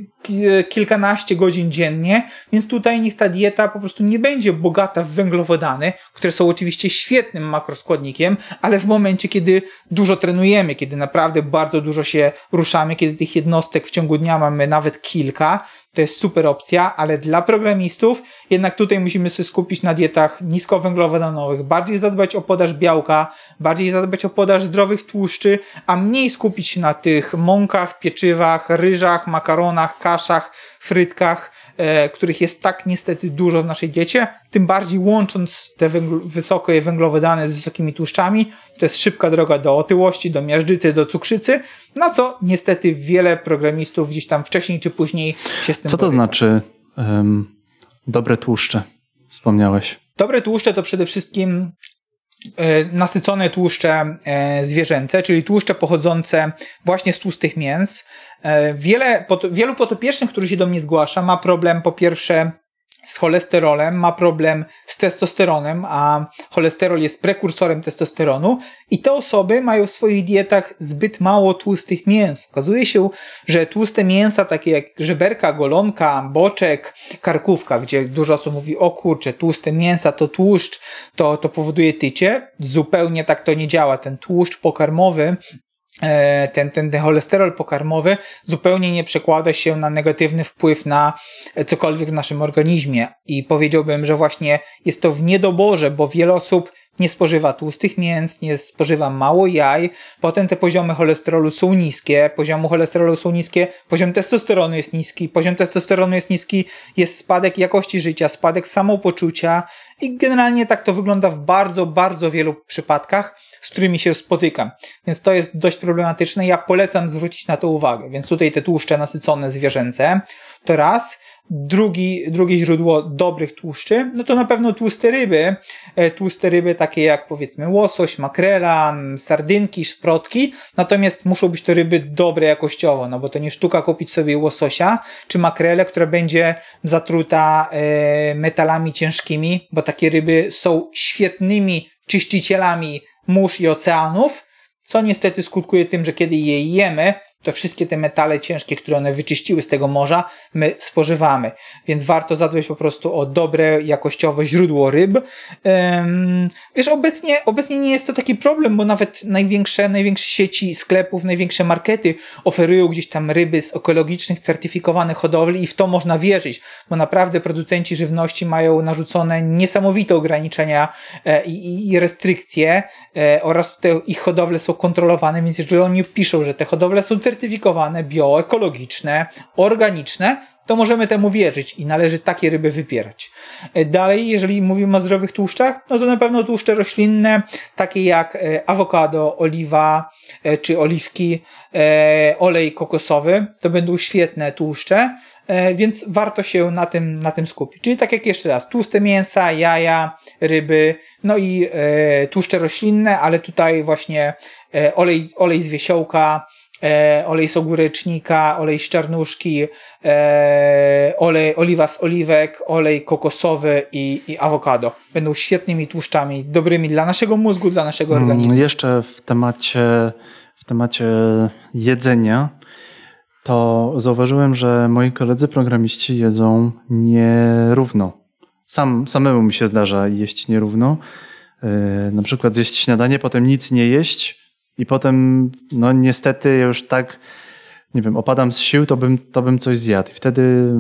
kilkanaście godzin dziennie, więc tutaj niech ta dieta po prostu nie będzie bogata w węglowodany, które są oczywiście świetnym makroskładnikiem, ale w momencie, kiedy dużo trenujemy, kiedy naprawdę bardzo dużo się ruszamy, kiedy tych jednostek w ciągu dnia mamy nawet kilka, to jest super opcja, ale dla programistów jednak tutaj musimy się skupić na dietach niskowęglowodanowych, bardziej zadbać o podaż białka, bardziej zadbać o podaż zdrowych tłuszczy, a mniej skupić się na tych mąkach, pieczywach, ryżach, makaronach, kaszach, frytkach, e, których jest tak niestety dużo w naszej diecie, tym bardziej łącząc te węgl- wysokie węglowodany z wysokimi tłuszczami, to jest szybka droga do otyłości, do miażdżycy, do cukrzycy, na co niestety wiele programistów gdzieś tam wcześniej czy później się z tym Co to boryka. znaczy em, dobre tłuszcze? Wspomniałeś. Dobre tłuszcze to przede wszystkim nasycone tłuszcze e, zwierzęce, czyli tłuszcze pochodzące właśnie z tłustych mięs. E, Wiele, wielu potopiecznych, którzy się do mnie zgłasza, ma problem po pierwsze z cholesterolem, ma problem z testosteronem, a cholesterol jest prekursorem testosteronu i te osoby mają w swoich dietach zbyt mało tłustych mięs. Okazuje się, że tłuste mięsa, takie jak żeberka, golonka, boczek, karkówka, gdzie dużo osób mówi, o kurczę, tłuste mięsa to tłuszcz, to, to powoduje tycie. Zupełnie tak to nie działa. Ten tłuszcz pokarmowy ten, ten, ten cholesterol pokarmowy zupełnie nie przekłada się na negatywny wpływ na cokolwiek w naszym organizmie. I powiedziałbym, że właśnie jest to w niedoborze, bo wiele osób nie spożywa tłustych mięs, nie spożywa mało jaj, potem te poziomy cholesterolu są niskie, poziomu cholesterolu są niskie, poziom testosteronu jest niski, poziom testosteronu jest niski, jest spadek jakości życia, spadek samopoczucia. I generalnie tak to wygląda w bardzo, bardzo wielu przypadkach, z którymi się spotykam. Więc to jest dość problematyczne. Ja polecam zwrócić na to uwagę. Więc tutaj te tłuszcze nasycone zwierzęce to raz. Drugi, drugie źródło dobrych tłuszczy, no to na pewno tłuste ryby. E, tłuste ryby takie jak powiedzmy łosoś, makrela, sardynki, szprotki. Natomiast muszą być to ryby dobre jakościowo, no bo to nie sztuka kupić sobie łososia czy makrelę, która będzie zatruta e, metalami ciężkimi, bo takie ryby są świetnymi czyścicielami mórz i oceanów, co niestety skutkuje tym, że kiedy je jemy, to wszystkie te metale ciężkie, które one wyczyściły z tego morza, my spożywamy. Więc warto zadbać po prostu o dobre, jakościowe źródło ryb. Wiesz, obecnie, obecnie nie jest to taki problem, bo nawet największe, największe sieci sklepów, największe markety oferują gdzieś tam ryby z ekologicznych, certyfikowanych hodowli i w to można wierzyć, bo naprawdę producenci żywności mają narzucone niesamowite ograniczenia e, i, i restrykcje e, oraz te ich hodowle są kontrolowane, więc jeżeli oni piszą, że te hodowle są certyfikowane, certyfikowane, bioekologiczne, organiczne, to możemy temu wierzyć i należy takie ryby wybierać. E, dalej, jeżeli mówimy o zdrowych tłuszczach, no to na pewno tłuszcze roślinne, takie jak e, awokado, oliwa e, czy oliwki, olej kokosowy, to będą świetne tłuszcze, więc warto się na tym, na tym skupić. Czyli tak jak jeszcze raz, tłuste mięsa, jaja, ryby, no i tłuszcze roślinne, ale tutaj właśnie olej, olej z wiesiołka, e, olej z ogórecznika, olej z czarnuszki, e, olej, oliwa z oliwek, olej kokosowy i, i awokado. Będą świetnymi tłuszczami, dobrymi dla naszego mózgu, dla naszego mm, organizmu. Jeszcze w temacie, w temacie jedzenia to zauważyłem, że moi koledzy programiści jedzą nierówno. Sam, samemu mi się zdarza jeść nierówno. Yy, na przykład zjeść śniadanie, potem nic nie jeść, i potem, no niestety już tak, nie wiem, opadam z sił, to bym, to bym coś zjadł. I wtedy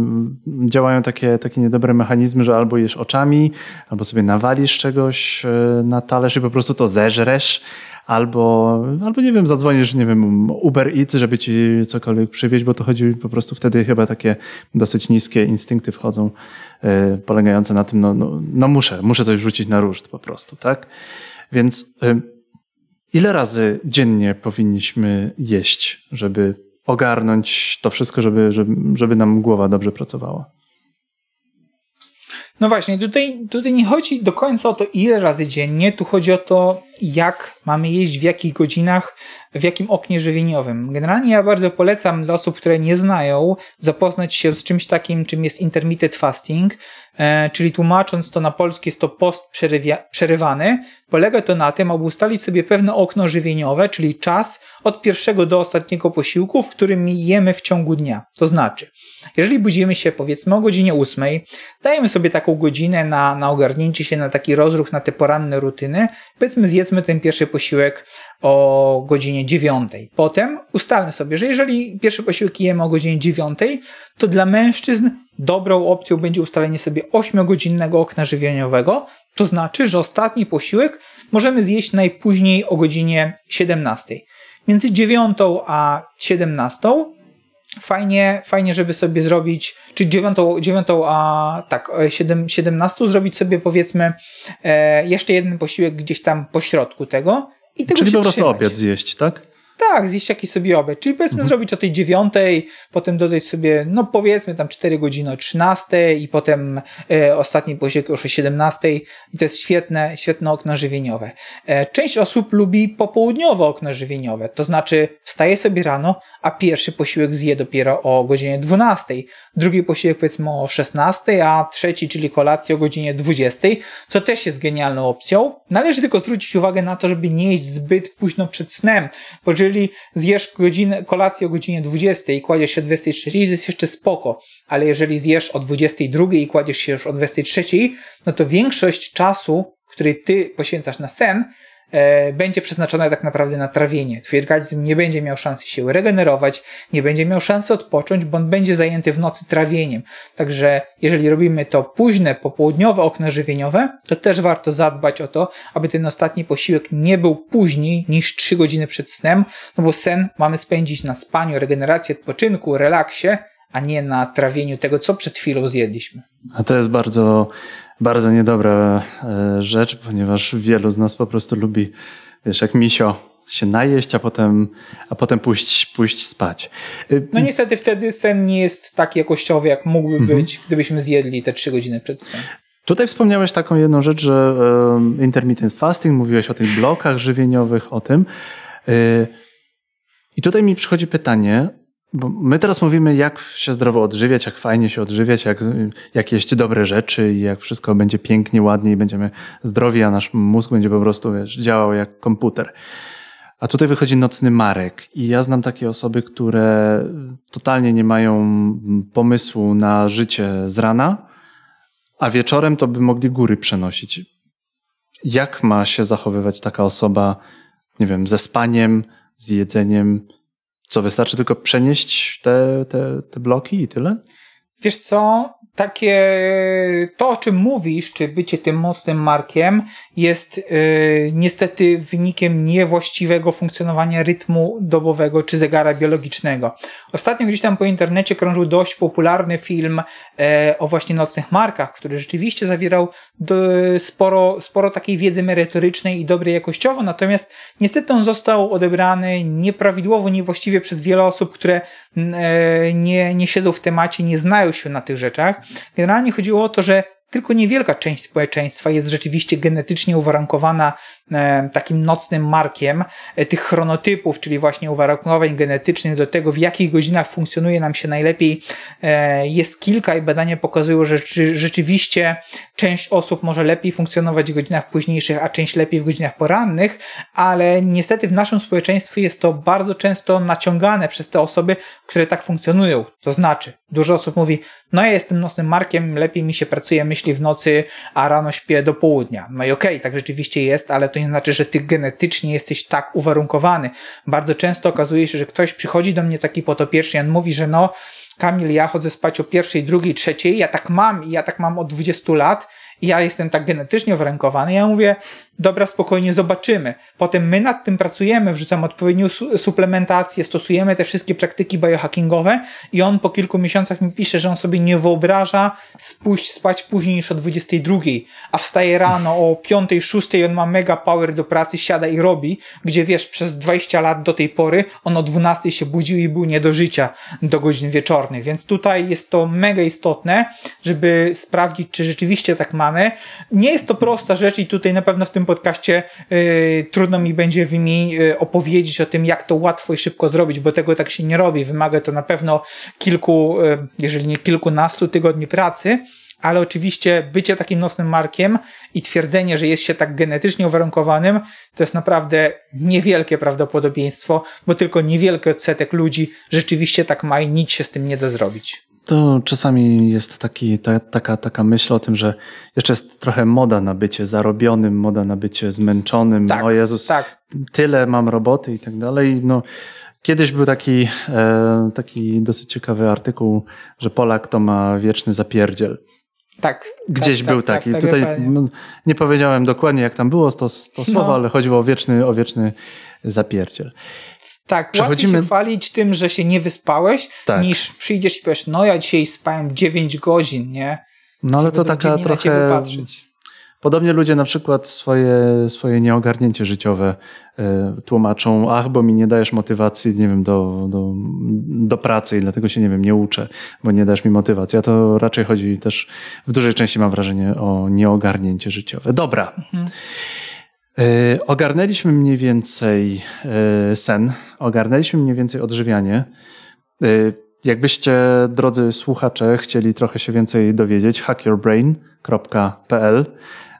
działają takie, takie niedobre mechanizmy, że albo jesz oczami, albo sobie nawalisz czegoś e, na talerz i po prostu to zeżresz, albo, albo nie wiem, zadzwonisz, nie wiem, Uber Eats, żeby ci cokolwiek przywieźć, bo to chodzi po prostu wtedy chyba takie dosyć niskie instynkty wchodzą, yy, polegające na tym, no, no, no muszę, muszę coś wrzucić na ruszt po prostu, tak? Więc yy, Ile razy dziennie powinniśmy jeść, żeby ogarnąć to wszystko, żeby, żeby, żeby nam głowa dobrze pracowała? No właśnie, tutaj, tutaj nie chodzi do końca o to, ile razy dziennie, tu chodzi o to, jak mamy jeść, w jakich godzinach, w jakim oknie żywieniowym. Generalnie ja bardzo polecam dla osób, które nie znają, zapoznać się z czymś takim, czym jest intermittent fasting, czyli tłumacząc to na polski jest to post przerywany. Polega to na tym, aby ustalić sobie pewne okno żywieniowe, czyli czas od pierwszego do ostatniego posiłku, w którym jemy w ciągu dnia. To znaczy, jeżeli budzimy się powiedzmy o godzinie 8, dajemy sobie taką godzinę na, na ogarnięcie się, na taki rozruch, na te poranne rutyny, powiedzmy zjedzmy ten pierwszy posiłek o godzinie 9. Potem ustalmy sobie, że jeżeli pierwszy posiłek jemy o godzinie 9, to dla mężczyzn dobrą opcją będzie ustalenie sobie 8-godzinnego okna żywieniowego, to znaczy, że ostatni posiłek możemy zjeść najpóźniej o godzinie 17. Między 9 a 17 fajnie, fajnie, żeby sobie zrobić, czy 9, 9 a tak, 7, 17 zrobić sobie powiedzmy e, jeszcze jeden posiłek gdzieś tam po środku tego. I tego Czyli po prostu obiad zjeść, tak? Tak, zjeść jakiś sobie obiad. Czyli powiedzmy mhm. zrobić o tej dziewiątej, potem dodać sobie, no powiedzmy tam 4 godziny o 13 i potem e, ostatni posiłek już o 17 i to jest świetne, świetne okno żywieniowe. E, część osób lubi popołudniowe okno żywieniowe, to znaczy wstaje sobie rano, a pierwszy posiłek zje dopiero o godzinie 12, drugi posiłek powiedzmy o 16, a trzeci, czyli kolację o godzinie 20, co też jest genialną opcją. Należy tylko zwrócić uwagę na to, żeby nie jeść zbyt późno przed snem, bo jeżeli zjesz godzinę, kolację o godzinie 20 i kładziesz się o 23, to jest jeszcze spoko, ale jeżeli zjesz o 22 i kładziesz się już o 23, no to większość czasu, który ty poświęcasz na sen, będzie przeznaczone tak naprawdę na trawienie. Twój organizm nie będzie miał szansy się regenerować, nie będzie miał szansy odpocząć, bo on będzie zajęty w nocy trawieniem. Także jeżeli robimy to późne, popołudniowe okno żywieniowe, to też warto zadbać o to, aby ten ostatni posiłek nie był później niż 3 godziny przed snem, no bo sen mamy spędzić na spaniu, regeneracji, odpoczynku, relaksie, a nie na trawieniu tego, co przed chwilą zjedliśmy. A to jest bardzo, bardzo niedobra e, rzecz, ponieważ wielu z nas po prostu lubi, wiesz, jak misio, się najeść, a potem, a potem pójść, pójść spać. Y, no niestety wtedy sen nie jest tak jakościowy, jak mógłby mhm. być, gdybyśmy zjedli te trzy godziny przed snem. Tutaj wspomniałeś taką jedną rzecz, że intermittent fasting, mówiłeś o tych blokach żywieniowych, o tym. Y, I tutaj mi przychodzi pytanie, bo my teraz mówimy, jak się zdrowo odżywiać, jak fajnie się odżywiać, jak, jak jeść dobre rzeczy i jak wszystko będzie pięknie, ładnie i będziemy zdrowi, a nasz mózg będzie po prostu wiesz, działał jak komputer. A tutaj wychodzi nocny Marek i ja znam takie osoby, które totalnie nie mają pomysłu na życie z rana, a wieczorem to by mogli góry przenosić. Jak ma się zachowywać taka osoba, nie wiem, ze spaniem, z jedzeniem? Co, wystarczy tylko przenieść te, te, te bloki i tyle? Wiesz co, takie to, o czym mówisz, czy bycie tym mocnym markiem, jest yy, niestety wynikiem niewłaściwego funkcjonowania rytmu dobowego czy zegara biologicznego. Ostatnio gdzieś tam po internecie krążył dość popularny film e, o właśnie nocnych markach, który rzeczywiście zawierał do, sporo, sporo takiej wiedzy merytorycznej i dobrej jakościowo, natomiast niestety on został odebrany nieprawidłowo, niewłaściwie przez wiele osób, które e, nie, nie siedzą w temacie, nie znają się na tych rzeczach. Generalnie chodziło o to, że tylko niewielka część społeczeństwa jest rzeczywiście genetycznie uwarunkowana e, takim nocnym markiem e, tych chronotypów, czyli właśnie uwarunkowań genetycznych do tego, w jakich godzinach funkcjonuje nam się najlepiej. E, jest kilka i badania pokazują, że rzeczywiście część osób może lepiej funkcjonować w godzinach późniejszych, a część lepiej w godzinach porannych, ale niestety w naszym społeczeństwie jest to bardzo często naciągane przez te osoby, które tak funkcjonują. To znaczy, dużo osób mówi, no ja jestem nocnym markiem, lepiej mi się pracuje, myśli w nocy, a rano śpię do południa. No i okej, okay, tak rzeczywiście jest, ale to nie znaczy, że ty genetycznie jesteś tak uwarunkowany. Bardzo często okazuje się, że ktoś przychodzi do mnie taki potopieczny, on mówi, że no, Kamil, ja chodzę spać o pierwszej, drugiej, trzeciej, ja tak mam i ja tak mam od 20 lat i ja jestem tak genetycznie uwarunkowany. Ja mówię, dobra, spokojnie zobaczymy. Potem my nad tym pracujemy, wrzucam odpowiednią su suplementację, stosujemy te wszystkie praktyki biohackingowe i on po kilku miesiącach mi pisze, że on sobie nie wyobraża spójść spać później niż o 22, a wstaje rano o 5, 6 i on ma mega power do pracy, siada i robi, gdzie wiesz, przez 20 lat do tej pory on o 12 się budził i był nie do życia do godzin wieczornych, więc tutaj jest to mega istotne, żeby sprawdzić, czy rzeczywiście tak mamy. Nie jest to prosta rzecz i tutaj na pewno w tym podcaście yy, trudno mi będzie yy, opowiedzieć o tym, jak to łatwo i szybko zrobić, bo tego tak się nie robi. Wymaga to na pewno kilku, yy, jeżeli nie kilkunastu tygodni pracy, ale oczywiście bycie takim nocnym markiem i twierdzenie, że jest się tak genetycznie uwarunkowanym, to jest naprawdę niewielkie prawdopodobieństwo, bo tylko niewielki odsetek ludzi rzeczywiście tak ma i nic się z tym nie da zrobić. To czasami jest taki, ta, taka, taka myśl o tym, że jeszcze jest trochę moda na bycie zarobionym, moda na bycie zmęczonym. Tak, o Jezus, tak. tyle mam roboty i tak dalej. No, kiedyś był taki, e, taki dosyć ciekawy artykuł, że Polak to ma wieczny zapierdziel. Tak. Gdzieś tak, był tak, taki. Tak, Tutaj no, nie powiedziałem dokładnie, jak tam było to, to słowo, no. ale chodziło o wieczny, o wieczny zapierdziel. Tak, Przechodzimy... łatwiej się chwalić tym, że się nie wyspałeś, tak. niż przyjdziesz i powiesz, no ja dzisiaj spałem 9 godzin, nie? No ale to taka trochę... Podobnie ludzie na przykład swoje, swoje nieogarnięcie życiowe y, tłumaczą, ach, bo mi nie dajesz motywacji, nie wiem, do, do, do pracy i dlatego się, nie wiem, nie uczę, bo nie dajesz mi motywacji. A to raczej chodzi też, w dużej części mam wrażenie, o nieogarnięcie życiowe. Dobra. Mhm. E, ogarnęliśmy mniej więcej e, sen, ogarnęliśmy mniej więcej odżywianie. E, jakbyście, drodzy słuchacze, chcieli trochę się więcej dowiedzieć, hackyourbrain.pl.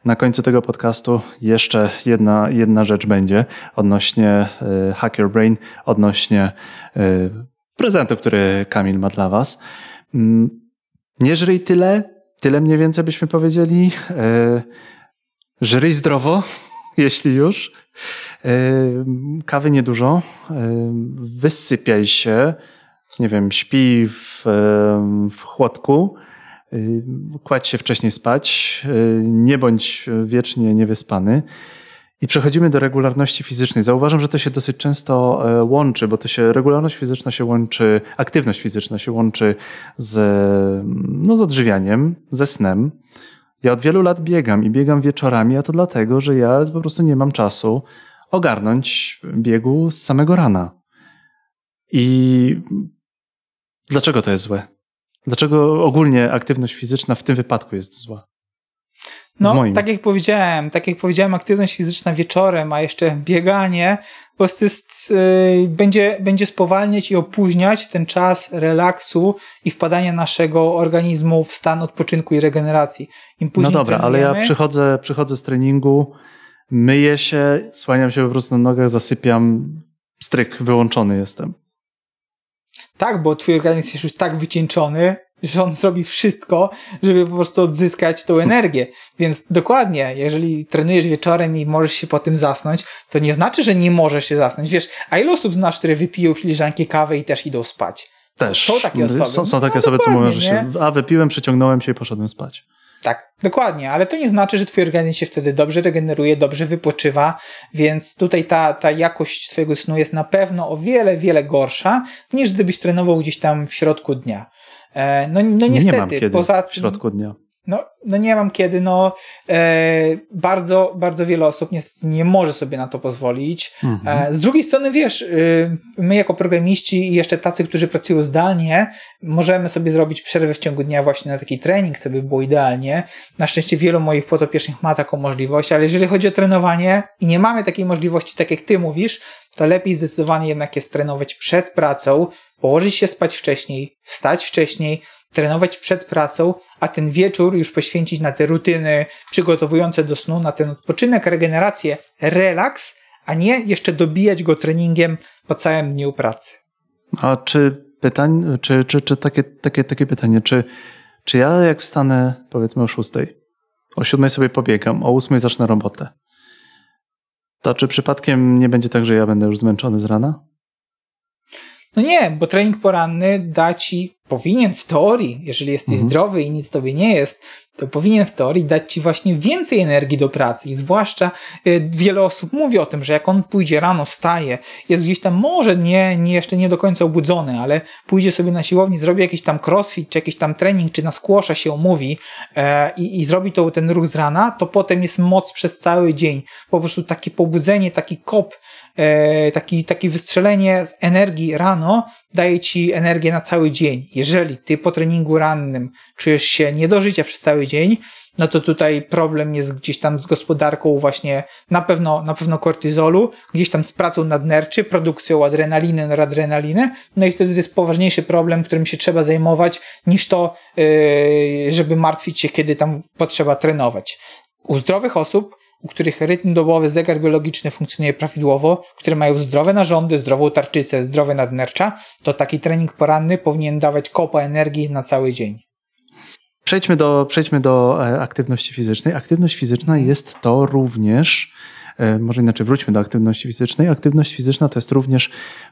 Na końcu tego podcastu jeszcze jedna, jedna rzecz będzie odnośnie Hack Your Brain, odnośnie prezentu, który Kamil ma dla Was. Mm, nie żryj tyle, tyle mniej więcej byśmy powiedzieli. Żryj zdrowo, jeśli już. E, kawy niedużo. E, wysypiaj się. Nie wiem, śpi w, w chłodku. Kładź się wcześniej spać. Nie bądź wiecznie niewyspany. I przechodzimy do regularności fizycznej. Zauważam, że to się dosyć często łączy, bo to się regularność fizyczna się łączy, aktywność fizyczna się łączy z, no, z odżywianiem, ze snem. Ja od wielu lat biegam i biegam wieczorami, a to dlatego, że ja po prostu nie mam czasu ogarnąć biegu z samego rana. I dlaczego to jest złe? Dlaczego ogólnie aktywność fizyczna w tym wypadku jest zła? No, tak jak powiedziałem, tak jak powiedziałem, aktywność fizyczna wieczorem, a jeszcze bieganie, po prostu jest, yy, będzie, będzie spowalniać i opóźniać ten czas relaksu i wpadania naszego organizmu w stan odpoczynku i regeneracji. Im później no dobra, ale ja przychodzę, przychodzę z treningu, myję się, słaniam się po prostu na nogach, zasypiam, stryk, wyłączony jestem. Tak, bo twój organizm jest już tak wycieńczony, że on zrobi wszystko, żeby po prostu odzyskać tą energię. Więc dokładnie, jeżeli trenujesz wieczorem i możesz się po tym zasnąć, to nie znaczy, że nie możesz się zasnąć. Wiesz, a ile osób znasz, które wypiją filiżanki kawy i też idą spać? Też. Są takie osoby. Są, są takie no, osoby, co mówią, że się, a wypiłem, przeciągnąłem się i poszedłem spać. Tak, dokładnie, ale to nie znaczy, że twój organizm się wtedy dobrze regeneruje, dobrze wypoczywa, więc tutaj ta, ta jakość twojego snu jest na pewno o wiele, wiele gorsza, niż gdybyś trenował gdzieś tam w środku dnia. E, no, no niestety, nie mam kiedy poza w środku dnia. No, no nie mam kiedy, no e, bardzo, bardzo wiele osób niestety nie może sobie na to pozwolić. Mhm. E, z drugiej strony, wiesz, y, my jako programiści i jeszcze tacy, którzy pracują zdalnie, możemy sobie zrobić przerwę w ciągu dnia właśnie na taki trening, co by było idealnie. Na szczęście wielu moich podopiecznych ma taką możliwość, ale jeżeli chodzi o trenowanie i nie mamy takiej możliwości, tak jak ty mówisz, to lepiej zdecydowanie jednak jest trenować przed pracą, położyć się spać wcześniej, wstać wcześniej, trenować przed pracą, a ten wieczór już poświęcić na te rutyny przygotowujące do snu, na ten odpoczynek, regenerację, relaks, a nie jeszcze dobijać go treningiem po całym dniu pracy. A czy pytań, czy, czy, czy takie, takie, takie pytanie, czy, czy ja jak wstanę powiedzmy o 6, o 7 sobie pobiegam, o 8 zacznę robotę, to czy przypadkiem nie będzie tak, że ja będę już zmęczony z rana? No nie, bo trening poranny da ci, powinien w teorii, jeżeli jesteś mhm. zdrowy i nic tobie nie jest, to powinien w teorii dać ci właśnie więcej energii do pracy. I zwłaszcza y, wiele osób mówi o tym, że jak on pójdzie rano, wstaje, jest gdzieś tam może nie, nie jeszcze nie do końca obudzony, ale pójdzie sobie na siłowni, zrobi jakiś tam crossfit, czy jakiś tam trening, czy na skłosza się umówi e, i, i zrobi to ten ruch z rana, to potem jest moc przez cały dzień. Po prostu takie pobudzenie, taki kop e, taki, takie wystrzelenie z energii rano daje ci energię na cały dzień. Jeżeli ty po treningu rannym czujesz się nie do życia przez cały dzień, no to tutaj problem jest gdzieś tam z gospodarką właśnie na pewno, na pewno kortyzolu, gdzieś tam z pracą nadnerczy, produkcją adrenaliny, noradrenaliny, no i wtedy to jest poważniejszy problem, którym się trzeba zajmować, niż to, yy, żeby martwić się, kiedy tam potrzeba trenować. U zdrowych osób u których rytm dobowy, zegar biologiczny funkcjonuje prawidłowo, które mają zdrowe narządy, zdrową tarczycę, zdrowe nadnercza, to taki trening poranny powinien dawać kopa energii na cały dzień. Przejdźmy do, przejdźmy do e, aktywności fizycznej. Aktywność fizyczna jest to również, e, może inaczej wróćmy do aktywności fizycznej. Aktywność fizyczna to jest również,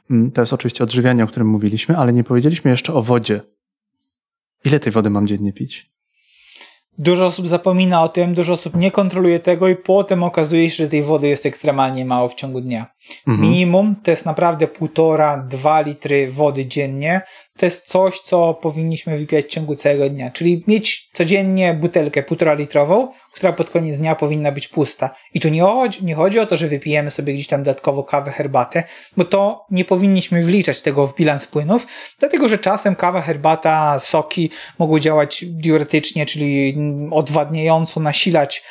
mm, to jest oczywiście odżywianie, o którym mówiliśmy, ale nie powiedzieliśmy jeszcze o wodzie. Ile tej wody mam dziennie pić? Dużo osób zapomina o tym, dużo osób nie kontroluje tego i potem okazuje się, że tej wody jest ekstremalnie mało w ciągu dnia. Mhm. Minimum to jest naprawdę półtora, dwa litry wody dziennie. To jest coś, co powinniśmy wypijać w ciągu całego dnia. Czyli mieć codziennie butelkę półtora litrową, która pod koniec dnia powinna być pusta. I tu nie chodzi, nie chodzi o to, że wypijemy sobie gdzieś tam dodatkowo kawę, herbatę, bo to nie powinniśmy wliczać tego w bilans płynów, dlatego że czasem kawa, herbata, soki mogą działać diuretycznie, czyli odwadniająco nasilać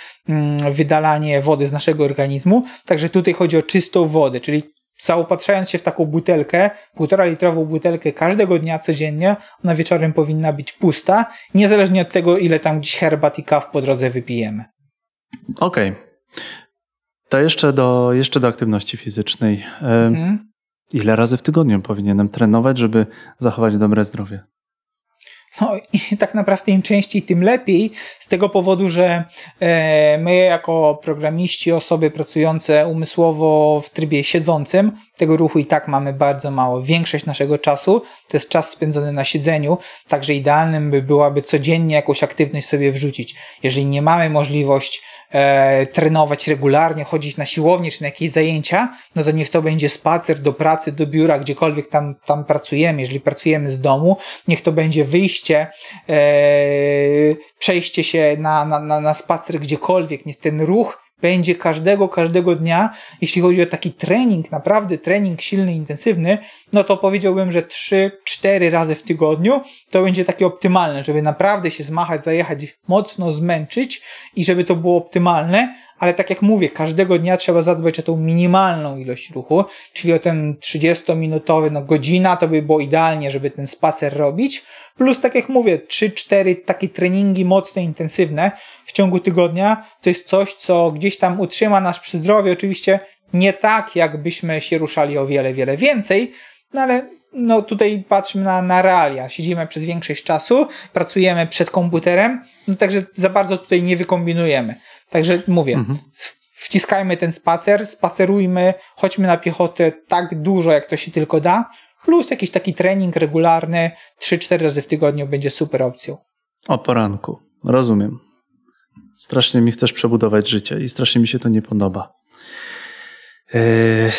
wydalanie wody z naszego organizmu. Także tutaj chodzi o czystą wodę, czyli zaopatrzając się w taką butelkę, półtora litrową butelkę każdego dnia codziennie, ona wieczorem powinna być pusta, niezależnie od tego, ile tam gdzieś herbat i kaw po drodze wypijemy. Okej. Okay. To jeszcze do, jeszcze do aktywności fizycznej. Mhm. Ile razy w tygodniu powinienem trenować, żeby zachować dobre zdrowie? No i tak naprawdę im częściej, tym lepiej, z tego powodu, że e, my jako programiści, osoby pracujące umysłowo w trybie siedzącym, tego ruchu i tak mamy bardzo mało. Większość naszego czasu to jest czas spędzony na siedzeniu, także idealnym by byłaby codziennie jakąś aktywność sobie wrzucić. Jeżeli nie mamy możliwości e, trenować regularnie, chodzić na siłownię czy na jakieś zajęcia, no to niech to będzie spacer do pracy, do biura, gdziekolwiek tam, tam pracujemy. Jeżeli pracujemy z domu, niech to będzie wyjście, e, przejście się na, na, na, na spacer gdziekolwiek, niech ten ruch będzie każdego, każdego dnia. Jeśli chodzi o taki trening, naprawdę trening silny, intensywny, no to powiedziałbym, że 3-4 razy w tygodniu to będzie takie optymalne, żeby naprawdę się zmachać, zajechać, mocno zmęczyć i żeby to było optymalne, ale tak jak mówię, każdego dnia trzeba zadbać o tą minimalną ilość ruchu, czyli o ten 30-minutowy, no godzina to by było idealnie, żeby ten spacer robić, plus tak jak mówię, 3-4 takie treningi mocne, intensywne w ciągu tygodnia, to jest coś, co gdzieś tam utrzyma nas przy zdrowiu, oczywiście nie tak, jakbyśmy się ruszali o wiele, wiele więcej, no ale no tutaj patrzmy na, na realia. Siedzimy przez większość czasu, pracujemy przed komputerem, no także za bardzo tutaj nie wykombinujemy. Także mówię, mhm. wciskajmy ten spacer, spacerujmy, chodźmy na piechotę tak dużo, jak to się tylko da, plus jakiś taki trening regularny 3-4 razy w tygodniu będzie super opcją. O poranku, rozumiem. Strasznie mi chcesz przebudować życie i strasznie mi się to nie podoba. Eee,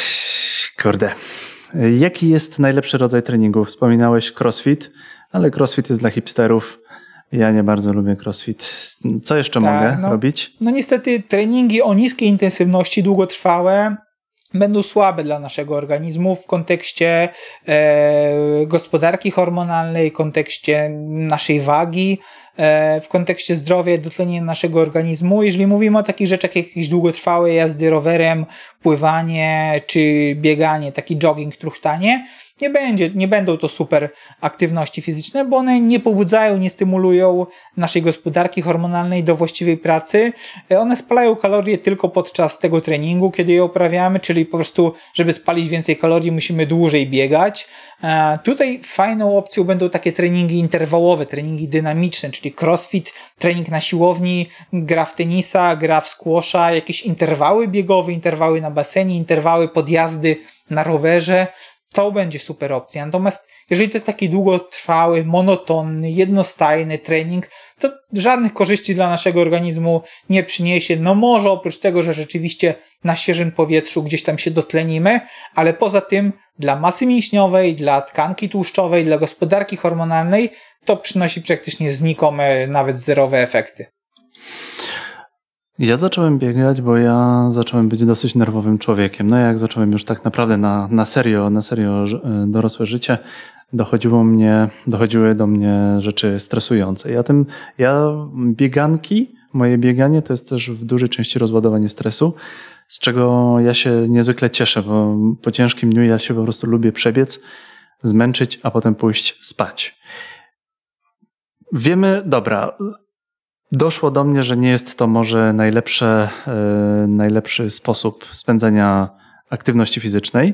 kurde. Jaki jest najlepszy rodzaj treningu? Wspominałeś crossfit, ale crossfit jest dla hipsterów. Ja nie bardzo lubię crossfit. Co jeszcze tak, mogę no, robić? No niestety treningi o niskiej intensywności, długotrwałe będą słabe dla naszego organizmu w kontekście e, gospodarki hormonalnej, w kontekście naszej wagi, e, w kontekście zdrowia i dotlenienia naszego organizmu. Jeżeli mówimy o takich rzeczach jak jakieś długotrwałe jazdy rowerem, pływanie czy bieganie, taki jogging, truchtanie, nie będzie, nie będą to super aktywności fizyczne, bo one nie pobudzają, nie stymulują naszej gospodarki hormonalnej do właściwej pracy. One spalają kalorie tylko podczas tego treningu, kiedy je uprawiamy, czyli po prostu, żeby spalić więcej kalorii, musimy dłużej biegać. E, tutaj fajną opcją będą takie treningi interwałowe, treningi dynamiczne, czyli crossfit, trening na siłowni, gra w tenisa, gra w squasha, jakieś interwały biegowe, interwały na basenie, interwały podjazdy na rowerze to będzie super opcja. Natomiast jeżeli to jest taki długotrwały, monotonny, jednostajny trening, to żadnych korzyści dla naszego organizmu nie przyniesie. No może oprócz tego, że rzeczywiście na świeżym powietrzu gdzieś tam się dotlenimy, ale poza tym dla masy mięśniowej, dla tkanki tłuszczowej, dla gospodarki hormonalnej to przynosi praktycznie znikome, nawet zerowe efekty. Ja zacząłem biegać, bo ja zacząłem być dosyć nerwowym człowiekiem. No jak zacząłem już tak naprawdę na, na serio, na serio e, dorosłe życie, dochodziło mnie, dochodziły do mnie rzeczy stresujące. Ja tym, ja bieganki, moje bieganie to jest też w dużej części rozładowanie stresu, z czego ja się niezwykle cieszę, bo po ciężkim dniu ja się po prostu lubię przebiec, zmęczyć, a potem pójść spać. Wiemy, dobra, Doszło do mnie, że nie jest to może najlepsze, e, najlepszy sposób spędzania aktywności fizycznej,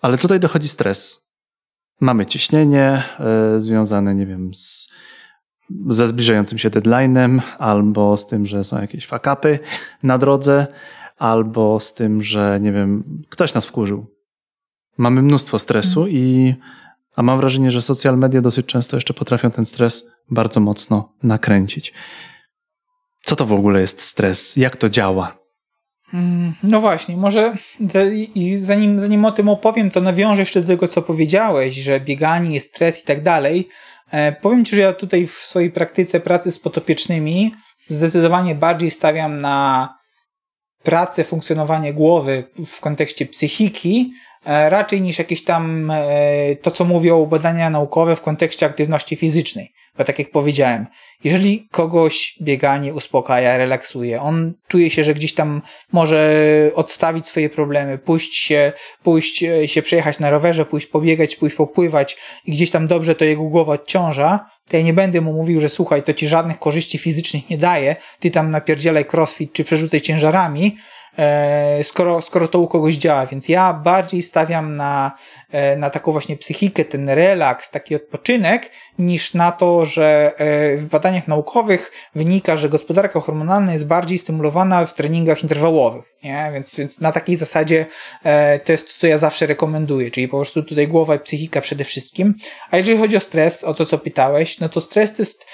ale tutaj dochodzi stres. Mamy ciśnienie e, związane, nie wiem, z, ze zbliżającym się deadline'em, albo z tym, że są jakieś fakapy na drodze, albo z tym, że nie wiem, ktoś nas wkurzył. Mamy mnóstwo stresu mm. i a mam wrażenie, że social media dosyć często jeszcze potrafią ten stres bardzo mocno nakręcić. Co to w ogóle jest stres? Jak to działa? Mm, no właśnie, może zanim, zanim o tym opowiem, to nawiążę jeszcze do tego, co powiedziałeś, że bieganie, stres i tak dalej. E, powiem Ci, że ja tutaj w swojej praktyce pracy z potopiecznymi zdecydowanie bardziej stawiam na pracę, funkcjonowanie głowy w kontekście psychiki, raczej niż jakieś tam e, to, co mówią badania naukowe w kontekście aktywności fizycznej. Bo tak jak powiedziałem, jeżeli kogoś bieganie uspokaja, relaksuje, on czuje się, że gdzieś tam może odstawić swoje problemy, pójść się, pójść e, się przejechać na rowerze, pójść pobiegać, pójść popływać i gdzieś tam dobrze to jego głowa odciąża, to ja nie będę mu mówił, że słuchaj, to ci żadnych korzyści fizycznych nie daje, ty tam napierdzielaj crossfit czy przerzucaj ciężarami, e, skoro, skoro to u kogoś działa, więc ja bardziej stawiam na, e, na taką właśnie psychikę, ten relaks, taki odpoczynek, niż na to, że e, w badaniach naukowych wynika, że gospodarka hormonalna jest bardziej stymulowana w treningach interwałowych, nie? Więc, więc na takiej zasadzie e, to jest to, co ja zawsze rekomenduję, czyli po prostu tutaj głowa i psychika przede wszystkim. A jeżeli chodzi o stres, o to, co pytałeś, no to stres to jest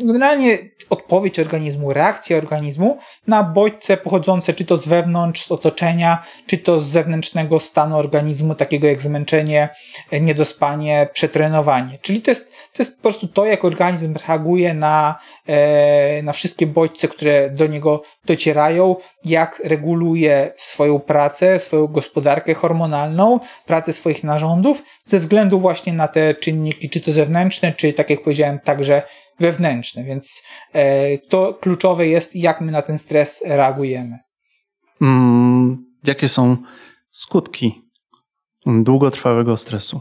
generalnie odpowiedź organizmu, reakcja organizmu na bodźce pochodzące czy to z wewnątrz, z otoczenia, czy to z zewnętrznego stanu organizmu, takiego jak zmęczenie, niedospanie, przetrenowanie. Czyli to jest, to jest po prostu to, jak organizm reaguje na, e, na wszystkie bodźce, które do niego docierają, jak reguluje swoją pracę, swoją gospodarkę hormonalną, pracę swoich narządów, ze względu właśnie na te czynniki, czy to zewnętrzne, czy tak jak powiedziałem, także wewnętrzne, więc e, to kluczowe jest, jak my na ten stres reagujemy. Mm, jakie są skutki długotrwałego stresu?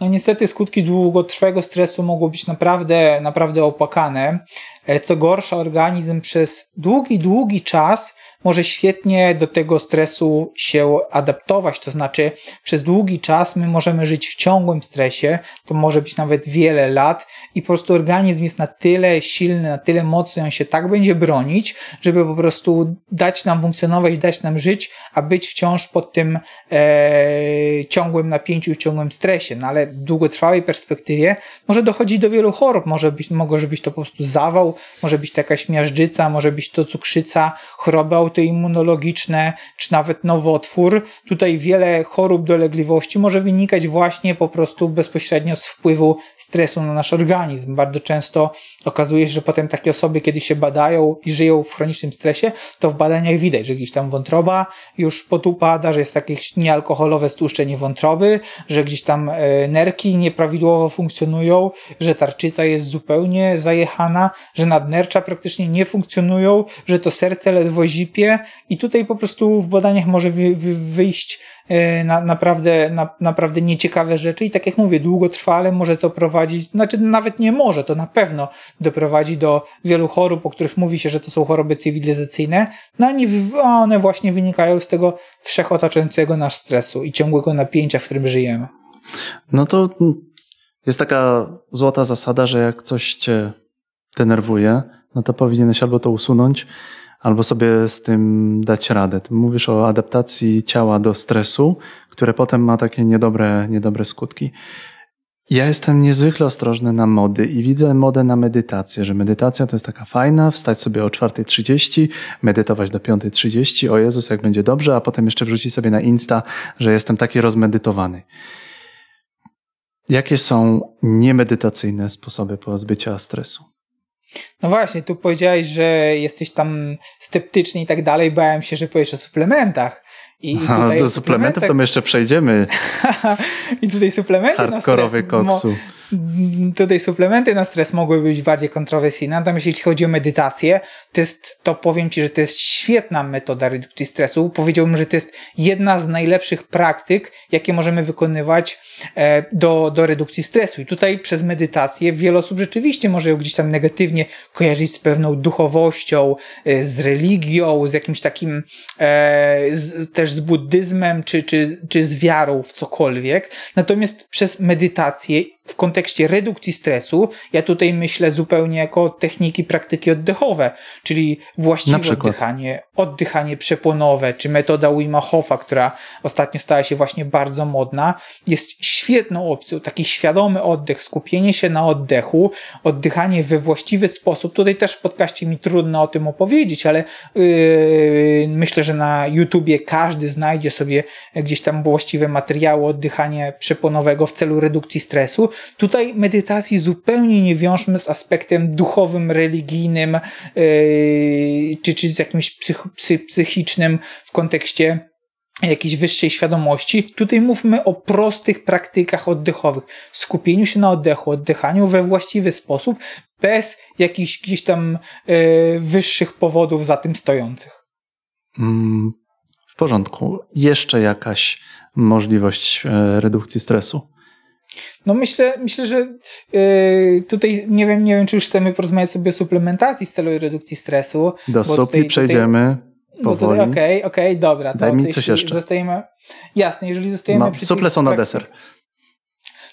No niestety skutki długotrwałego stresu mogą być naprawdę, naprawdę opłakane. E, co gorsza, organizm przez długi, długi czas może świetnie do tego stresu się adaptować. To znaczy, przez długi czas my możemy żyć w ciągłym stresie, to może być nawet wiele lat, i po prostu organizm jest na tyle silny, na tyle mocny, on się tak będzie bronić, żeby po prostu dać nam funkcjonować, dać nam żyć, a być wciąż pod tym e, ciągłym napięciu, ciągłym stresie. No ale w długotrwałej perspektywie może dochodzić do wielu chorób. Może być, może być to po prostu zawał, może być to jakaś miażdżyca, może być to cukrzyca, choroby autoimmunologiczne, czy nawet nowotwór. Tutaj wiele chorób, dolegliwości może wynikać właśnie po prostu bezpośrednio z wpływu stresu na nasz organizm. Bardzo często okazuje się, że potem takie osoby, kiedy się badają i żyją w chronicznym stresie, to w badaniach widać, że gdzieś tam wątroba już potupada, że jest jakieś niealkoholowe stłuszczenie wątroby, że gdzieś tam e, nerki nieprawidłowo funkcjonują, że tarczyca jest zupełnie zajechana, że nadnercza praktycznie nie funkcjonują, że to serce ledwo zipie i tutaj po prostu w badaniach może wy, wy, wyjść E, na, naprawdę, na, naprawdę nieciekawe rzeczy i tak jak mówię, długotrwale może to prowadzić, znaczy nawet nie może, to na pewno doprowadzi do wielu chorób, o których mówi się, że to są choroby cywilizacyjne, no a one właśnie wynikają z tego wszechotaczającego nas stresu i ciągłego napięcia, w którym żyjemy. No to jest taka złota zasada, że jak coś cię denerwuje, no to powinieneś albo to usunąć, albo sobie z tym dać radę. Ty mówisz o adaptacji ciała do stresu, które potem ma takie niedobre, niedobre skutki. Ja jestem niezwykle ostrożny na mody i widzę modę na medytację, że medytacja to jest taka fajna, wstać sobie o 4.30, medytować do 5.30, o Jezus, jak będzie dobrze, a potem jeszcze wrzucić sobie na Insta, że jestem taki rozmedytowany. Jakie są niemedytacyjne sposoby pozbycia stresu? No właśnie, tu powiedziałeś, że jesteś tam sceptyczny i tak dalej. Bałem się, że powiesz o suplementach. I, tutaj do suplementów to my jeszcze przejdziemy. I tutaj suplementy Hardkorowy koksu. Tutaj suplementy na stres mogły być bardziej kontrowersyjne, natomiast jeśli chodzi o medytację, to, jest, to powiem Ci, że to jest świetna metoda redukcji stresu. Powiedziałbym, że to jest jedna z najlepszych praktyk, jakie możemy wykonywać do, do redukcji stresu. I tutaj przez medytację wiele osób rzeczywiście może ją gdzieś tam negatywnie kojarzyć z pewną duchowością, e, z religią, z jakimś takim e, z, też z buddyzmem, czy, czy, czy z wiarą w cokolwiek. Natomiast przez medytację w kontekście redukcji stresu, ja tutaj myślę zupełnie jako techniki, praktyki oddechowe, czyli właściwe oddychanie, oddychanie przepłonowe, czy metoda Wima Hofa, która ostatnio stała się właśnie bardzo modna, jest świetną opcją. Taki świadomy oddech, skupienie się na oddechu, oddychanie we właściwy sposób. Tutaj też w podcaście mi trudno o tym opowiedzieć, ale yy, myślę, że na YouTubie każdy znajdzie sobie gdzieś tam właściwe materiały oddychania przepłonowego w celu redukcji stresu. Tutaj medytacji zupełnie nie wiążmy z aspektem duchowym, religijnym, yy, czy, czy z jakimś psych, psychicznym w kontekście jakiejś wyższej świadomości. Tutaj mówmy o prostych praktykach oddechowych. Skupieniu się na oddechu, oddychaniu we właściwy sposób, bez jakichś gdzieś tam yy, wyższych powodów za tym stojących. Mm, w porządku. Jeszcze jakaś możliwość e, redukcji stresu? No myślę, myślę, że yy, tutaj nie wiem, nie wiem, czy już chcemy porozmawiać sobie o suplementacji w celu redukcji stresu. Do supli przejdziemy. Tutaj No to okej, okej, okay, dobra. Daj mi coś jeszcze. Zostajemy, jasne, jeżeli zostajemy przy Suple są na deser.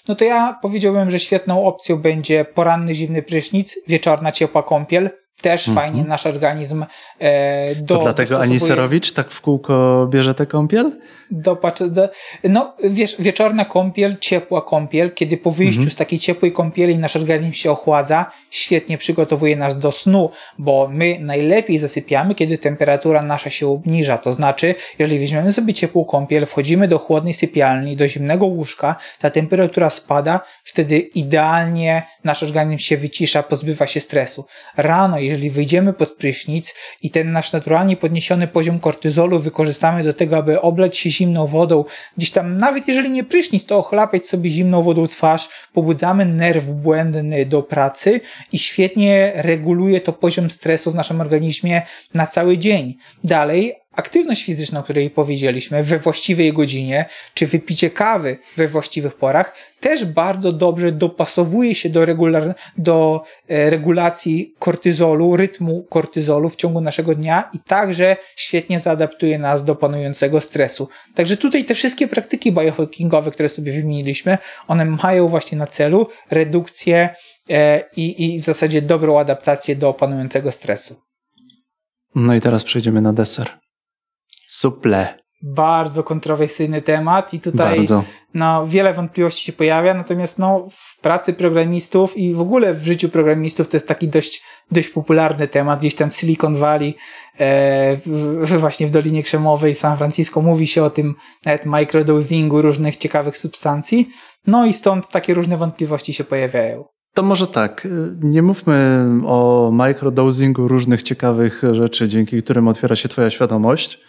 No to ja powiedziałbym, że świetną opcją będzie poranny zimny prysznic, wieczorna ciepła kąpiel, też mm -hmm. fajnie nasz organizm e, do, To dlatego Aniserowicz tak w kółko bierze tę kąpiel? Do, do, no wiesz, wieczorna kąpiel, ciepła kąpiel, kiedy po wyjściu mm -hmm. z takiej ciepłej kąpieli nasz organizm się ochładza, świetnie przygotowuje nas do snu, bo my najlepiej zasypiamy, kiedy temperatura nasza się obniża. To znaczy, jeżeli weźmiemy sobie ciepłą kąpiel, wchodzimy do chłodnej sypialni, do zimnego łóżka, ta temperatura spada, wtedy idealnie nasz organizm się wycisza, pozbywa się stresu. Rano, jeżeli wyjdziemy pod prysznic i ten nasz naturalnie podniesiony poziom kortyzolu wykorzystamy do tego, aby oblać się zimną wodą, gdzieś tam, nawet jeżeli nie prysznic, to ochlapiać sobie zimną wodą twarz, pobudzamy nerw błędny do pracy i świetnie reguluje to poziom stresu w naszym organizmie na cały dzień. Dalej, aktywność fizyczna, o której powiedzieliśmy, we właściwej godzinie, czy wypicie kawy we właściwych porach, też bardzo dobrze dopasowuje się do, regular, do e, regulacji kortyzolu, rytmu kortyzolu w ciągu naszego dnia i także świetnie zaadaptuje nas do panującego stresu. Także tutaj te wszystkie praktyki biohackingowe, które sobie wymieniliśmy, one mają właśnie na celu redukcję e, i, i w zasadzie dobrą adaptację do panującego stresu. No i teraz przejdziemy na deser. Suple. Bardzo kontrowersyjny temat i tutaj Bardzo. no, wiele wątpliwości się pojawia, natomiast no, w pracy programistów i w ogóle w życiu programistów to jest taki dość, dość popularny temat. Gdzieś tam w Silicon Valley, e, w, właśnie w Dolinie Krzemowej, San Francisco mówi się o tym nawet microdosingu różnych ciekawych substancji. No i stąd takie różne wątpliwości się pojawiają. To może tak, nie mówmy o microdosingu różnych ciekawych rzeczy, dzięki którym otwiera się Twoja świadomość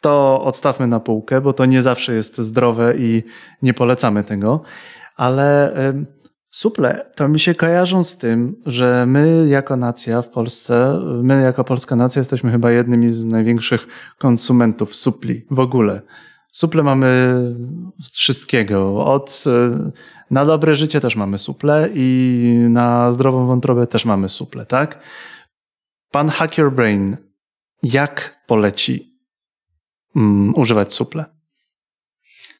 to odstawmy na półkę, bo to nie zawsze jest zdrowe i nie polecamy tego. Ale suple to mi się kojarzą z tym, że my jako nacja w Polsce, my jako polska nacja jesteśmy chyba jednymi z największych konsumentów supli w ogóle. Suple mamy wszystkiego. Od e, na dobre życie też mamy suple i na zdrową wątrobę też mamy suple, tak? Pan Hack Your Brain, jak poleci mm, używać suple.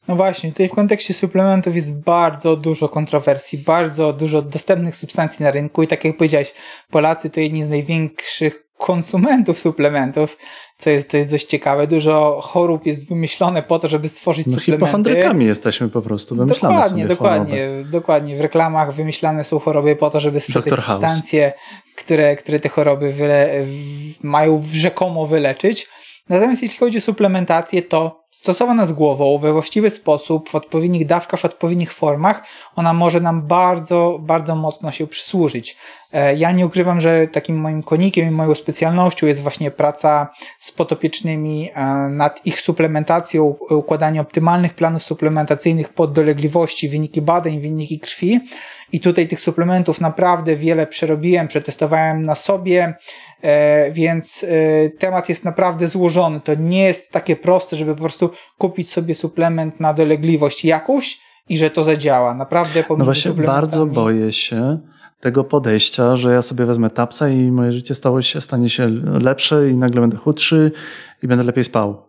No właśnie, tutaj w kontekście suplementów jest bardzo dużo kontrowersji, bardzo dużo dostępnych substancji na rynku i tak jak powiedziałeś, Polacy to jedni z największych konsumentów suplementów, co jest, co jest dość ciekawe. Dużo chorób jest wymyślone po to, żeby stworzyć no, suplementy. Hipochondrykami jesteśmy po prostu, wymyślamy dokładnie, Dokładnie, choroby. dokładnie. W reklamach wymyślane są choroby po to, żeby sprzedać substancje, które, które te choroby wyle, mają rzekomo wyleczyć. Natomiast jeśli chodzi o suplementację, to stosowana z głową, we właściwy sposób, w odpowiednich dawkach, w odpowiednich formach, ona może nam bardzo, bardzo mocno się przysłużyć. E, ja nie ukrywam, że takim moim konikiem i moją specjalnością jest właśnie praca z potopiecznymi e, nad ich suplementacją, układanie optymalnych planów suplementacyjnych pod dolegliwości, wyniki badań, wyniki krwi. I tutaj tych suplementów naprawdę wiele przerobiłem, przetestowałem na sobie, e, więc temat jest naprawdę złożony. To nie jest takie proste, żeby po prostu kupić sobie suplement na dolegliwość jakąś i że to zadziała. Naprawdę No właśnie bardzo boję się, tego podejścia, że ja sobie wezmę tapsa i moje życie stało się, stanie się lepsze i nagle będę chudszy i będę lepiej spał.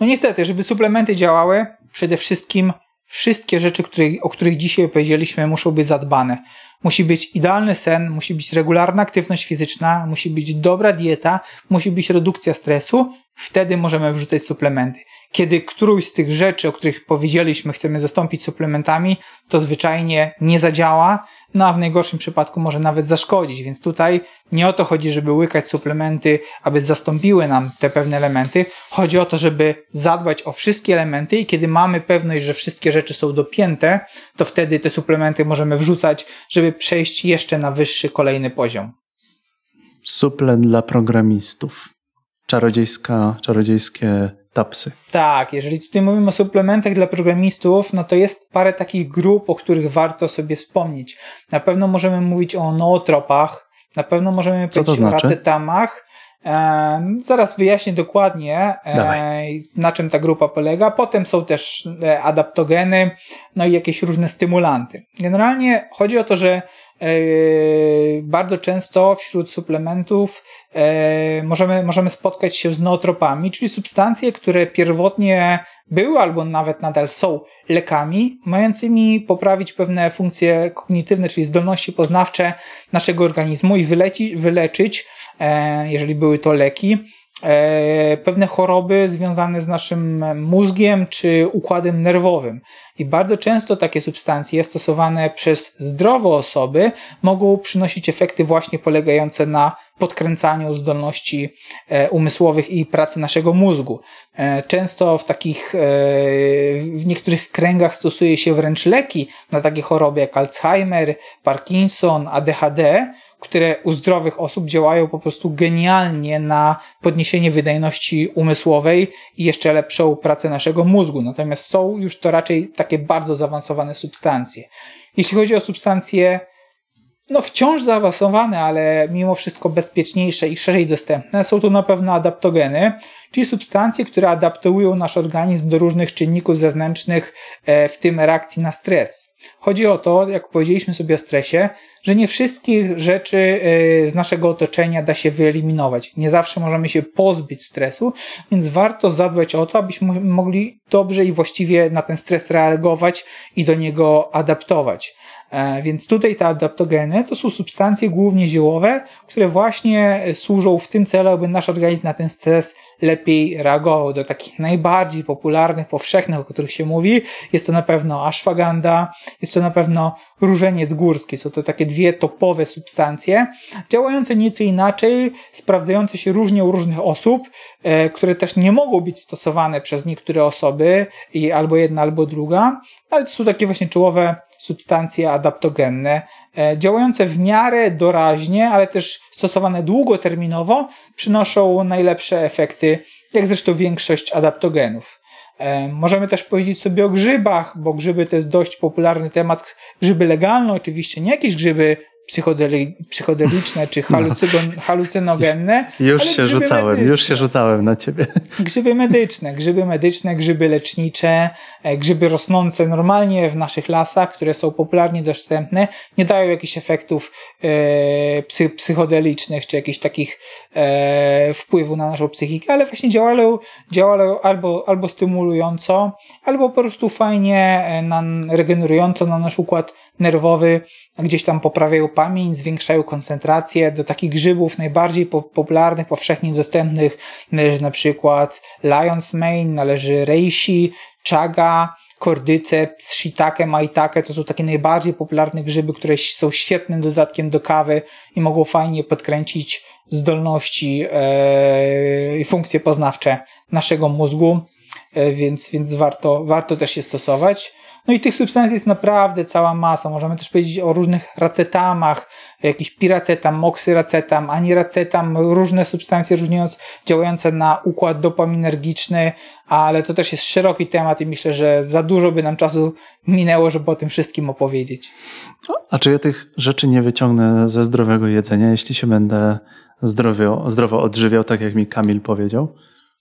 No niestety, żeby suplementy działały, przede wszystkim wszystkie rzeczy, które, o których dzisiaj powiedzieliśmy, muszą być zadbane. Musi być idealny sen, musi być regularna aktywność fizyczna, musi być dobra dieta, musi być redukcja stresu. Wtedy możemy wrzucać suplementy. Kiedy którąś z tych rzeczy, o których powiedzieliśmy, chcemy zastąpić suplementami, to zwyczajnie nie zadziała, no a w najgorszym przypadku może nawet zaszkodzić. Więc tutaj nie o to chodzi, żeby łykać suplementy, aby zastąpiły nam te pewne elementy. Chodzi o to, żeby zadbać o wszystkie elementy i kiedy mamy pewność, że wszystkie rzeczy są dopięte, to wtedy te suplementy możemy wrzucać, żeby przejść jeszcze na wyższy kolejny poziom. Suple dla programistów. Czarodziejska, czarodziejskie tapsy. Tak, jeżeli tutaj mówimy o suplementach dla programistów, no to jest parę takich grup, o których warto sobie wspomnieć. Na pewno możemy mówić o nootropach, na pewno możemy powiedzieć znaczy? o racetamach, E, zaraz wyjaśnię dokładnie, e, na czym ta grupa polega. Potem są też e, adaptogeny, no i jakieś różne stymulanty. Generalnie chodzi o to, że e, bardzo często wśród suplementów możemy, możemy spotkać się z nootropami, czyli substancje, które pierwotnie były albo nawet nadal są lekami, mającymi poprawić pewne funkcje kognitywne, czyli zdolności poznawcze naszego organizmu i wyleci, wyleczyć jeżeli były to leki, e, pewne choroby związane z naszym mózgiem czy układem nerwowym. I bardzo często takie substancje stosowane przez zdrowe osoby mogą przynosić efekty właśnie polegające na podkręcaniu zdolności e, umysłowych i pracy naszego mózgu. Często w takich, w niektórych kręgach stosuje się wręcz leki na takie choroby jak Alzheimer, Parkinson, ADHD, które u zdrowych osób działają po prostu genialnie na podniesienie wydajności umysłowej i jeszcze lepszą pracę naszego mózgu. Natomiast są już to raczej takie bardzo zaawansowane substancje. Jeśli chodzi o substancje no wciąż zaawansowane, ale mimo wszystko bezpieczniejsze i szerzej dostępne, są to na pewno adaptogeny, czyli substancje, które adaptują nasz organizm do różnych czynników zewnętrznych, e, w tym reakcji na stres. Chodzi o to, jak powiedzieliśmy sobie o stresie, że nie wszystkich rzeczy e, z naszego otoczenia da się wyeliminować. Nie zawsze możemy się pozbyć stresu, więc warto zadbać o to, abyśmy mogli dobrze i właściwie na ten stres reagować i do niego adaptować. E, więc tutaj te adaptogeny to są substancje głównie ziołowe, które właśnie służą w tym celu, aby nasz organizm na ten stres lepiej reagował. Do takich najbardziej popularnych, powszechnych, o których się mówi, jest to na pewno ashwagandha, jest to na pewno różeniec górski. Są to takie dwie topowe substancje, działające nieco inaczej, sprawdzające się różnie u różnych osób, e, które też nie mogą być stosowane przez niektóre osoby, i albo jedna, albo druga, ale to są takie właśnie czołowe substancje adaptogenne, działające w miarę doraźnie, ale też stosowane długoterminowo, przynoszą najlepsze efekty, jak zresztą większość adaptogenów. E, możemy też powiedzieć sobie o grzybach, bo grzyby to jest dość popularny temat. Grzyby legalne, oczywiście, nie jakieś grzyby psychodeli, psychodeliczne czy no. halucynogenne. Już się rzucałem, medyczne. już się rzucałem na ciebie. Grzyby medyczne, grzyby medyczne, grzyby lecznicze, e, grzyby rosnące normalnie w naszych lasach, które są popularnie dostępne, nie dają jakichś efektów e, psy, psychodelicznych czy jakichś takich e, wpływu na naszą psychikę, ale właśnie działają, działają albo, albo stymulująco, albo po prostu fajnie e, na, regenerująco na nasz układ nerwowy, gdzieś tam poprawiają pamięć, zwiększają koncentrację. Do takich grzybów najbardziej popularnych, powszechnie dostępnych należy na przykład Lion's Mane, należy Reishi, Chaga, kordyceps, shiitake, maitake, to są takie najbardziej popularne grzyby, które są świetnym dodatkiem do kawy i mogą fajnie podkręcić zdolności e, i funkcje poznawcze naszego mózgu, e, więc, więc warto, warto też je stosować. No i tych substancji jest naprawdę cała masa. Możemy też powiedzieć o różnych racetamach, jakiś piracetam, moksyracetam, aniracetam, różne substancje różniące, działające na układ dopaminergiczny, ale to też jest szeroki temat i myślę, że za dużo by nam czasu minęło, żeby o tym wszystkim opowiedzieć. A czy ja tych rzeczy nie wyciągnę ze zdrowego jedzenia, jeśli się będę zdrowo, zdrowo odżywiał, tak jak mi Kamil powiedział?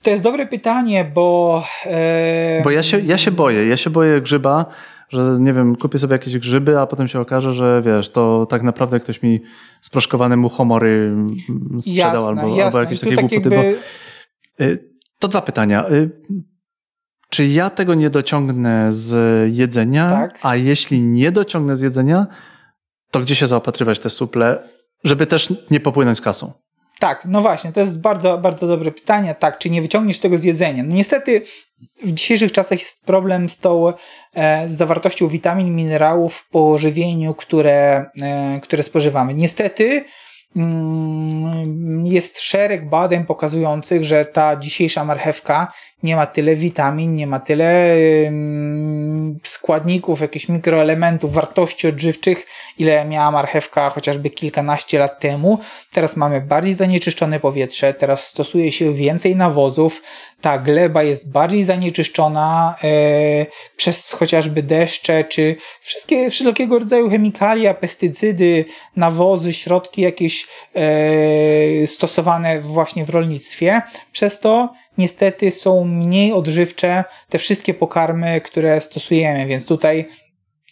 To jest dobre pytanie, bo. E... Bo ja się, ja się boję. Ja się boję grzyba, że nie wiem, kupię sobie jakieś grzyby, a potem się okaże, że wiesz, to tak naprawdę ktoś mi sproszkowane muchomory sprzedał jasne, albo, jasne. albo jakieś takie tak głupoty. Jakby... Bo, y, to dwa pytania. Y, czy ja tego nie dociągnę z jedzenia? Tak. A jeśli nie dociągnę z jedzenia, to gdzie się zaopatrywać te suple, żeby też nie popłynąć z kasą? Tak, no właśnie, to jest bardzo, bardzo dobre pytanie. Tak, czy nie wyciągniesz tego z jedzenia? No niestety w dzisiejszych czasach jest problem z tą e, z zawartością witamin, minerałów w pożywieniu, które, e, które spożywamy. Niestety mm, jest szereg badań pokazujących, że ta dzisiejsza marchewka nie ma tyle witamin, nie ma tyle składników, jakichś mikroelementów, wartości odżywczych, ile miała marchewka chociażby kilkanaście lat temu. Teraz mamy bardziej zanieczyszczone powietrze, teraz stosuje się więcej nawozów, ta gleba jest bardziej zanieczyszczona e, przez chociażby deszcze, czy wszystkie wszelkiego rodzaju chemikalia, pestycydy, nawozy, środki jakieś e, stosowane właśnie w rolnictwie. Przez to niestety są mniej odżywcze te wszystkie pokarmy, które stosujemy, więc tutaj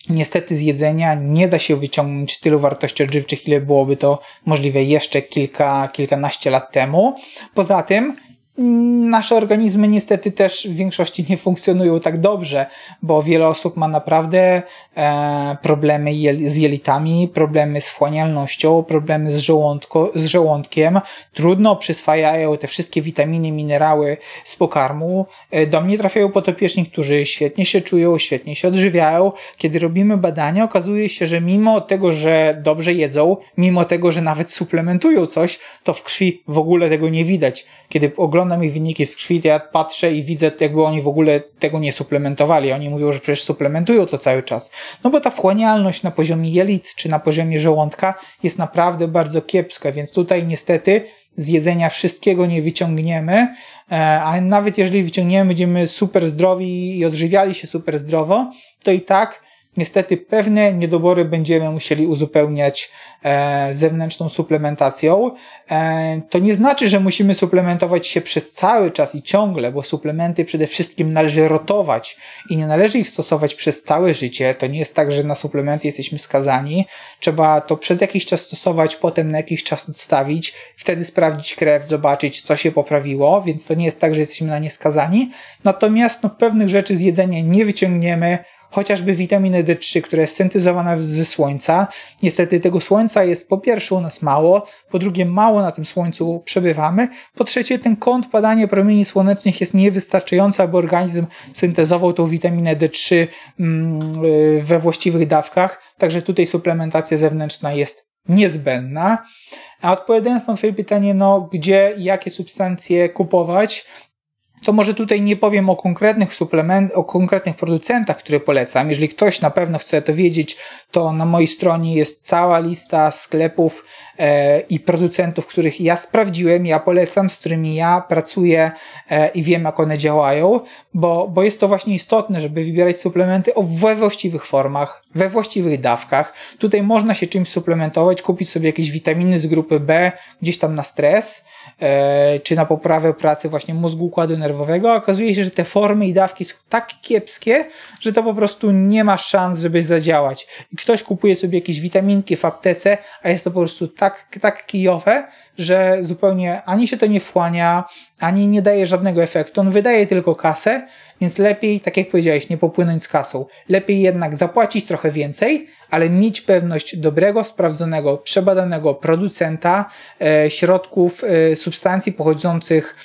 Niestety z jedzenia nie da się wyciągnąć tylu wartości odżywczych, ile byłoby to możliwe jeszcze kilka, kilkanaście lat temu. Poza tym nasze organizmy niestety też w większości nie funkcjonują tak dobrze, bo wiele osób ma naprawdę e, problemy z jelitami, problemy z wchłanialnością, problemy z, żołądko, z żołądkiem. Trudno przyswajają te wszystkie witaminy, minerały z pokarmu. E, do mnie trafiają potopieczni, którzy świetnie się czują, świetnie się odżywiają. Kiedy robimy badania, okazuje się, że mimo tego, że dobrze jedzą, mimo tego, że nawet suplementują coś, to w krwi w ogóle tego nie widać. Kiedy oglądam oglądam ich wyniki w krwi, to ja patrzę i widzę, jakby oni w ogóle tego nie suplementowali. Oni mówią, że przecież suplementują to cały czas. No bo ta wchłanialność na poziomie jelit czy na poziomie żołądka jest naprawdę bardzo kiepska, więc tutaj niestety z jedzenia wszystkiego nie wyciągniemy, e, a nawet jeżeli wyciągniemy, będziemy super zdrowi i odżywiali się super zdrowo, to i tak niestety pewne niedobory będziemy musieli uzupełniać e, zewnętrzną suplementacją. E, to nie znaczy, że musimy suplementować się przez cały czas i ciągle, bo suplementy przede wszystkim należy rotować i nie należy ich stosować przez całe życie. To nie jest tak, że na suplementy jesteśmy skazani. Trzeba to przez jakiś czas stosować, potem na jakiś czas odstawić, wtedy sprawdzić krew, zobaczyć, co się poprawiło, więc to nie jest tak, że jesteśmy na nie skazani. Natomiast no, pewnych rzeczy z jedzenia nie wyciągniemy, chociażby witaminę D3, która jest syntezowana ze słońca. Niestety tego słońca jest po pierwsze u nas mało, po drugie mało na tym słońcu przebywamy, po trzecie ten kąt padania promieni słonecznych jest niewystarczający, aby organizm syntezował tą witaminę D3 mm, y, we właściwych dawkach, także tutaj suplementacja zewnętrzna jest niezbędna. A odpowiadając na Twoje pytanie, no gdzie, jakie substancje kupować, to może tutaj nie powiem o konkretnych suplement, o konkretnych producentach, które polecam. Jeżeli ktoś na pewno chce to wiedzieć, to na mojej stronie jest cała lista sklepów e, i producentów, których ja sprawdziłem, ja polecam, z którymi ja pracuję e, i wiem, jak one działają, bo, bo jest to właśnie istotne, żeby wybierać suplementy o we właściwych formach, we właściwych dawkach. Tutaj można się czymś suplementować, kupić sobie jakieś witaminy z grupy B gdzieś tam na stres, czy na poprawę pracy właśnie mózgu układu nerwowego, okazuje się, że te formy i dawki są tak kiepskie, że to po prostu nie ma szans, żeby zadziałać. I ktoś kupuje sobie jakieś witaminki w aptece, a jest to po prostu tak, tak kijowe, że zupełnie ani się to nie wchłania, ani nie daje żadnego efektu. On wydaje tylko kasę, więc lepiej, tak jak powiedziałeś, nie popłynąć z kasą. Lepiej jednak zapłacić trochę więcej, ale mieć pewność dobrego, sprawdzonego, przebadanego producenta e, środków, e, substancji pochodzących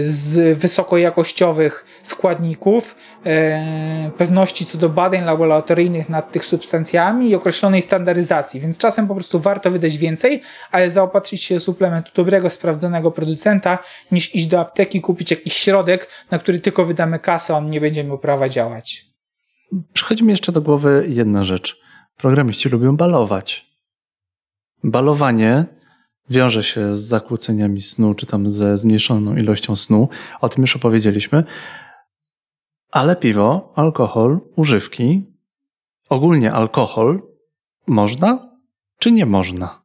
z wysokojakościowych składników, e, pewności co do badań laboratoryjnych nad tych substancjami i określonej standaryzacji, więc czasem po prostu warto wydać więcej, ale zaopatrzyć się w suplementu dobrego, sprawdzonego producenta, niż iść do apteki, kupić jakiś środek, na który tylko wydamy kasę, on nie będzie miał prawa działać. Przychodzi mi jeszcze do głowy jedna rzecz. Programiści lubią balować. Balowanie wiąże się z zakłóceniami snu, czy tam ze zmniejszoną ilością snu. O tym już opowiedzieliśmy. Ale piwo, alkohol, używki, ogólnie alkohol można czy nie można?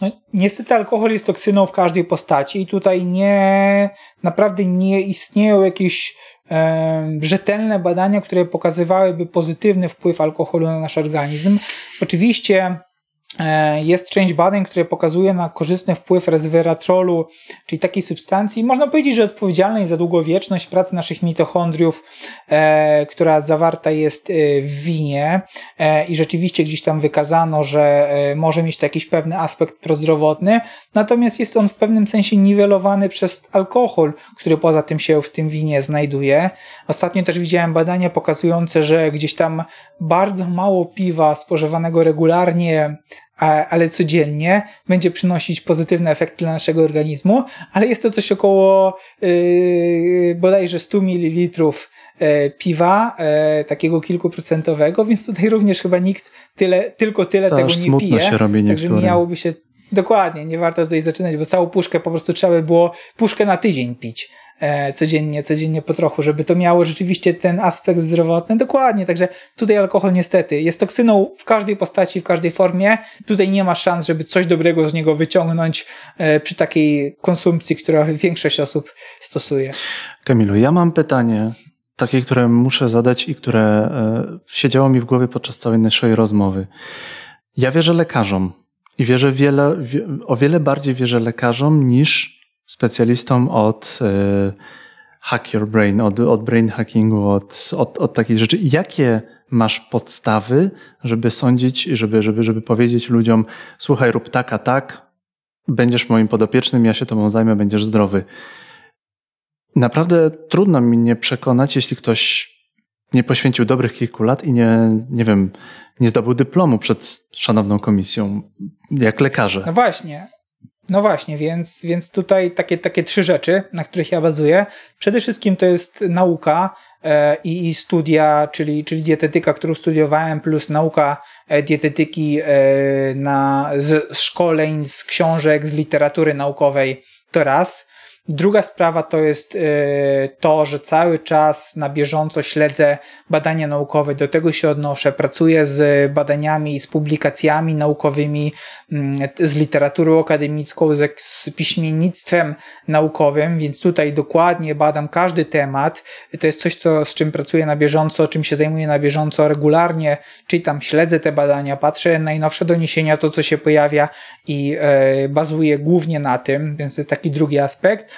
No, niestety alkohol jest toksyną w każdej postaci i tutaj nie, naprawdę nie istnieją jakieś e, rzetelne badania, które pokazywałyby pozytywny wpływ alkoholu na nasz organizm. Oczywiście jest część badań, które pokazuje na korzystny wpływ resveratrolu, czyli takiej substancji, można powiedzieć, że odpowiedzialnej za długowieczność pracy naszych mitochondriów, e, która zawarta jest e, w winie e, i rzeczywiście gdzieś tam wykazano, że e, może mieć to jakiś pewny aspekt prozdrowotny, natomiast jest on w pewnym sensie niwelowany przez alkohol, który poza tym się w tym winie znajduje. Ostatnio też widziałem badania pokazujące, że gdzieś tam bardzo mało piwa spożywanego regularnie ale codziennie będzie przynosić pozytywny efekt dla naszego organizmu, ale jest to coś około yy, bodajże 100 ml e, piwa, e, takiego kilkuprocentowego, więc tutaj również chyba nikt tyle, tylko tyle to tego nie pije. Się robi także miałoby się Dokładnie, nie warto tutaj zaczynać, bo całą puszkę po prostu trzeba by było puszkę na tydzień pić e, codziennie, codziennie po trochu, żeby to miało rzeczywiście ten aspekt zdrowotny. Dokładnie, także tutaj alkohol niestety jest toksyną w każdej postaci, w każdej formie. Tutaj nie ma szans, żeby coś dobrego z niego wyciągnąć e, przy takiej konsumpcji, którą większość osób stosuje. Kamilu, ja mam pytanie, takie, które muszę zadać i które e, siedziało mi w głowie podczas całej naszej rozmowy. Ja wierzę lekarzom i wierzę wiele, wie, o wiele bardziej wierzę lekarzom niż specjalistom od y, hack your brain, od, od brain hackingu, od, od, od takiej rzeczy. Jakie masz podstawy, żeby sądzić, żeby, żeby, żeby powiedzieć ludziom, słuchaj, rób tak, a tak, będziesz moim podopiecznym, ja się tobą zajmę, będziesz zdrowy. Naprawdę trudno mi nie przekonać, jeśli ktoś nie poświęcił dobrych kilku lat i nie, nie wiem, nie zdobył dyplomu przed szanowną komisją, jak lekarze. No właśnie. No właśnie, więc, więc tutaj takie, takie trzy rzeczy, na których ja bazuję. Przede wszystkim to jest nauka e, i, i studia, czyli, czyli dietetyka, którą studiowałem, plus nauka e, dietetyki e, na, z szkoleń, z książek, z literatury naukowej. To raz. Druga sprawa to jest e, to, że cały czas na bieżąco śledzę badania naukowe, do tego się odnoszę, pracuję z badaniami, z publikacjami naukowymi, mm, z literaturą akademicką, z piśmiennictwem naukowym, więc tutaj dokładnie badam każdy temat. To jest coś, co, z czym pracuję na bieżąco, czym się zajmuję na bieżąco regularnie, czytam, śledzę te badania, patrzę najnowsze doniesienia, to co się pojawia i e, bazuję głównie na tym, więc to jest taki drugi aspekt.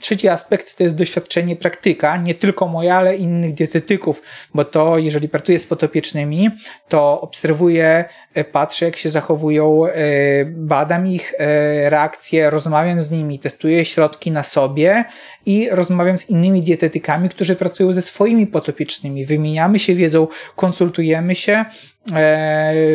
Trzeci aspekt to jest doświadczenie praktyka, nie tylko moja, ale innych dietetyków, bo to jeżeli pracuję z potopiecznymi, to obserwuję, e, patrzę jak się zachowują, e, badam ich e, reakcje, rozmawiam z nimi, testuję środki na sobie i rozmawiam z innymi dietetykami, którzy pracują ze swoimi potopiecznymi. Wymieniamy się wiedzą, konsultujemy się,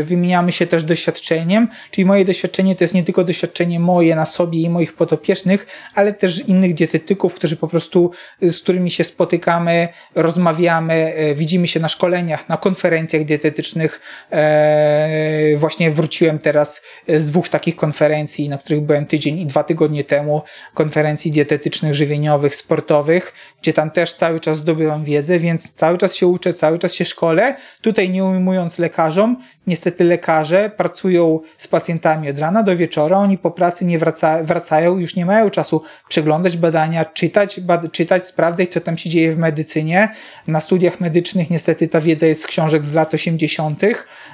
wymieniamy się też doświadczeniem, czyli moje doświadczenie to jest nie tylko doświadczenie moje na sobie i moich potopiecznych, ale też innych dietetyków, którzy po prostu, z którymi się spotykamy, rozmawiamy, e, widzimy się na szkoleniach, na konferencjach dietetycznych. E, właśnie wróciłem teraz z dwóch takich konferencji, na których byłem tydzień i dwa tygodnie temu, konferencji dietetycznych, żywieniowych, sportowych, gdzie tam też cały czas zdobywam wiedzę, więc cały czas się uczę, cały czas się szkolę. Tutaj nie ujmując lekarzom, niestety lekarze pracują z pacjentami od rana do wieczora, oni po pracy nie wraca, wracają, już nie mają czasu przeglądać badania, czytać, bad, czytać, sprawdzać, co tam się dzieje w medycynie. Na studiach medycznych niestety ta wiedza jest z książek z lat 80.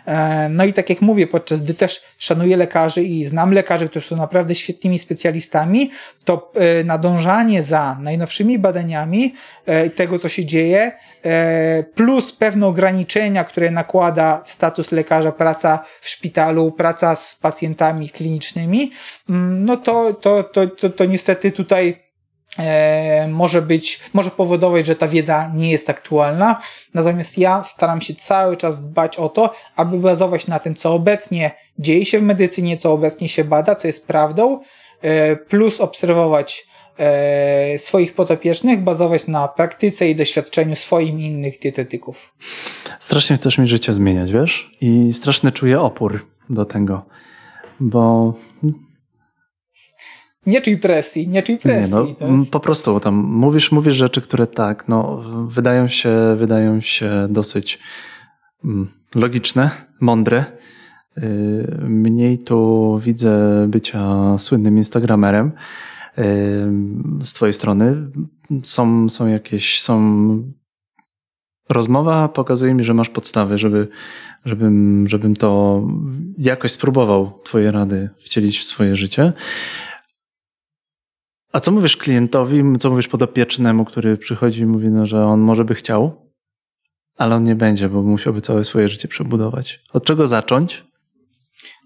E, no i tak jak mówię, podczas gdy też szanuję lekarzy i znam lekarzy, którzy są naprawdę świetnymi specjalistami, to e, nadążanie za najnowszymi badaniami e, tego, co się dzieje, e, plus pewne ograniczenia, które nakłada status lekarza, praca w szpitalu, praca z pacjentami klinicznymi, mm, no to, to, to, to, to niestety tutaj e, może być, może powodować, że ta wiedza nie jest aktualna. Natomiast ja staram się cały czas dbać o to, aby bazować na tym, co obecnie dzieje się w medycynie, co obecnie się bada, co jest prawdą, plus obserwować swoich potopiecznych bazować na praktyce i doświadczeniu swoim i innych dietetyków. Strasznie chcesz mi życie zmieniać, wiesz? I straszny czuję opór do tego, bo... Nie czuj presji, nie czuj presji. Nie, no, jest... Po prostu tam mówisz, mówisz rzeczy, które tak, no, wydają się, wydają się dosyć mm, logiczne, mądre. Y, mniej tu widzę bycia słynnym instagramerem, z twojej strony są, są jakieś, są rozmowa pokazuje mi, że masz podstawy, żeby, żebym, żebym to jakoś spróbował twoje rady wcielić w swoje życie. A co mówisz klientowi, co mówisz podopiecznemu, który przychodzi i mówi, no, że on może by chciał, ale on nie będzie, bo musiałby całe swoje życie przebudować. Od czego zacząć?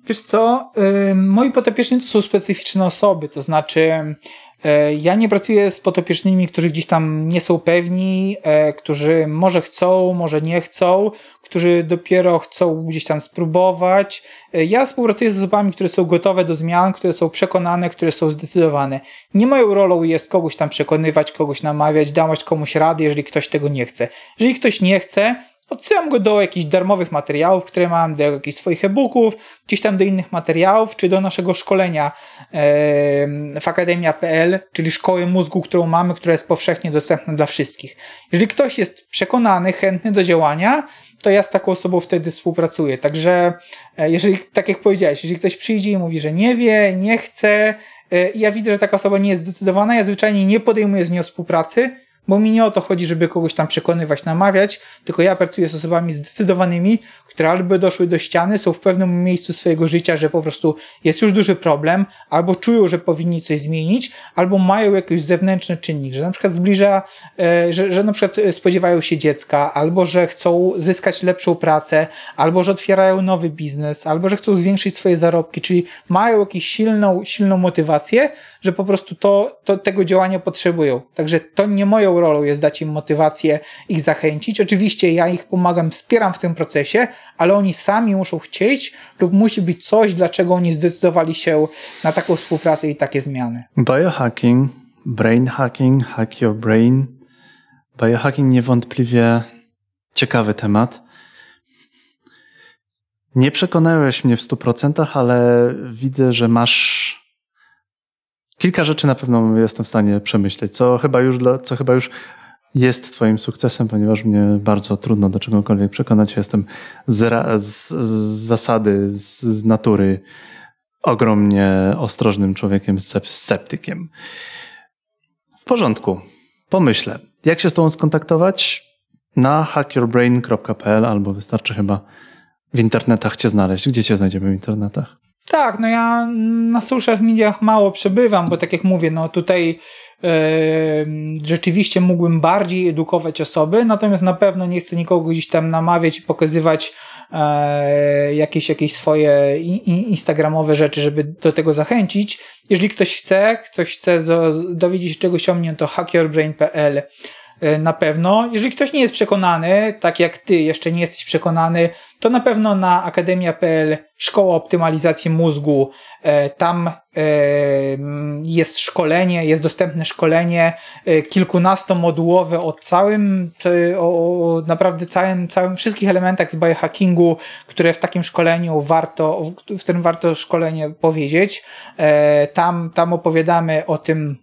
Wiesz co, moi potopieczni to są specyficzne osoby, to znaczy E, ja nie pracuję z potopiecznymi, którzy gdzieś tam nie są pewni, e, którzy może chcą, może nie chcą, którzy dopiero chcą gdzieś tam spróbować. E, ja współpracuję z osobami, które są gotowe do zmian, które są przekonane, które są zdecydowane. Nie moją rolą jest kogoś tam przekonywać, kogoś namawiać, dawać komuś rady, jeżeli ktoś tego nie chce. Jeżeli ktoś nie chce, odsyłam go do jakichś darmowych materiałów, które mam, do jakichś swoich e-booków, gdzieś tam do innych materiałów, czy do naszego szkolenia w akademia.pl, czyli szkoły mózgu, którą mamy, która jest powszechnie dostępna dla wszystkich. Jeżeli ktoś jest przekonany, chętny do działania, to ja z taką osobą wtedy współpracuję. Także e, jeżeli, tak jak powiedziałeś, jeżeli ktoś przyjdzie i mówi, że nie wie, nie chce, e, ja widzę, że taka osoba nie jest zdecydowana, ja zwyczajnie nie podejmuję z nią współpracy, bo mi nie o to chodzi, żeby kogoś tam przekonywać, namawiać, tylko ja pracuję z osobami zdecydowanymi, które albo doszły do ściany, są w pewnym miejscu swojego życia, że po prostu jest już duży problem, albo czują, że powinni coś zmienić, albo mają jakiś zewnętrzny czynnik, że na przykład zbliża, e, że, że na przykład spodziewają się dziecka, albo że chcą zyskać lepszą pracę, albo że otwierają nowy biznes, albo że chcą zwiększyć swoje zarobki, czyli mają jakąś silną, silną motywację, że po prostu to, to tego działania potrzebują. Także to nie moją rolą jest dać im motywację, ich zachęcić. Oczywiście ja ich pomagam, wspieram w tym procesie, ale oni sami muszą chcieć lub musi być coś, dlaczego oni zdecydowali się na taką współpracę i takie zmiany. Biohacking, brain hacking, hack your brain. Biohacking niewątpliwie ciekawy temat. Nie przekonałeś mnie w 100%, ale widzę, że masz kilka rzeczy na pewno jestem w stanie przemyśleć, co chyba już, dla, co chyba już jest Twoim sukcesem, ponieważ mnie bardzo trudno do czegokolwiek przekonać. Jestem z, z, z zasady, z, z, natury ogromnie ostrożnym człowiekiem, sceptykiem. W porządku. Pomyślę, jak się z Tobą skontaktować? Na hackyourbrain.pl albo wystarczy chyba w internetach Cię znaleźć. Gdzie Cię znajdziemy w internetach? Tak, no ja na social mediach mało przebywam, bo tak jak mówię, no tutaj yy, rzeczywiście mógłbym bardziej edukować osoby, natomiast na pewno nie chcę nikogo gdzieś tam namawiać i pokazywać yy, jakieś, jakieś swoje instagramowe rzeczy, żeby do tego zachęcić. Jeżeli ktoś chce, ktoś chce dowiedzieć się czegoś o mnie, to hackyourbrain.pl na pewno. Jeżeli ktoś nie jest przekonany, tak jak ty jeszcze nie jesteś przekonany, to na pewno na akademia.pl Szkoła Optymalizacji Mózgu, e, tam e, jest szkolenie, jest dostępne szkolenie kilkunastomodułowe o całym, o naprawdę całym, całym, wszystkich elementach z biohackingu, które w takim szkoleniu warto, w którym warto szkolenie powiedzieć. Tam, tam opowiadamy o tym, E,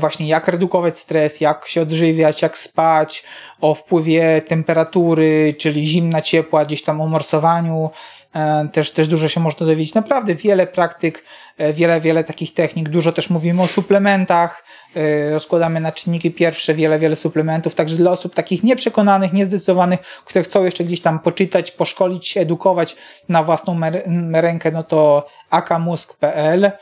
właśnie jak redukować stres, jak się odżywiać, jak spać, o wpływie temperatury, czyli zimna, ciepła, gdzieś tam o morsowaniu, e, też, też dużo się można dowiedzieć. Naprawdę wiele praktyk, e, wiele, wiele takich technik, dużo też mówimy o suplementach, rozkładamy na czynniki pierwsze wiele, wiele suplementów, także dla osób takich nieprzekonanych, niezdecydowanych, które chcą jeszcze gdzieś tam poczytać, poszkolić się, edukować na własną rękę, no to akamusk.pl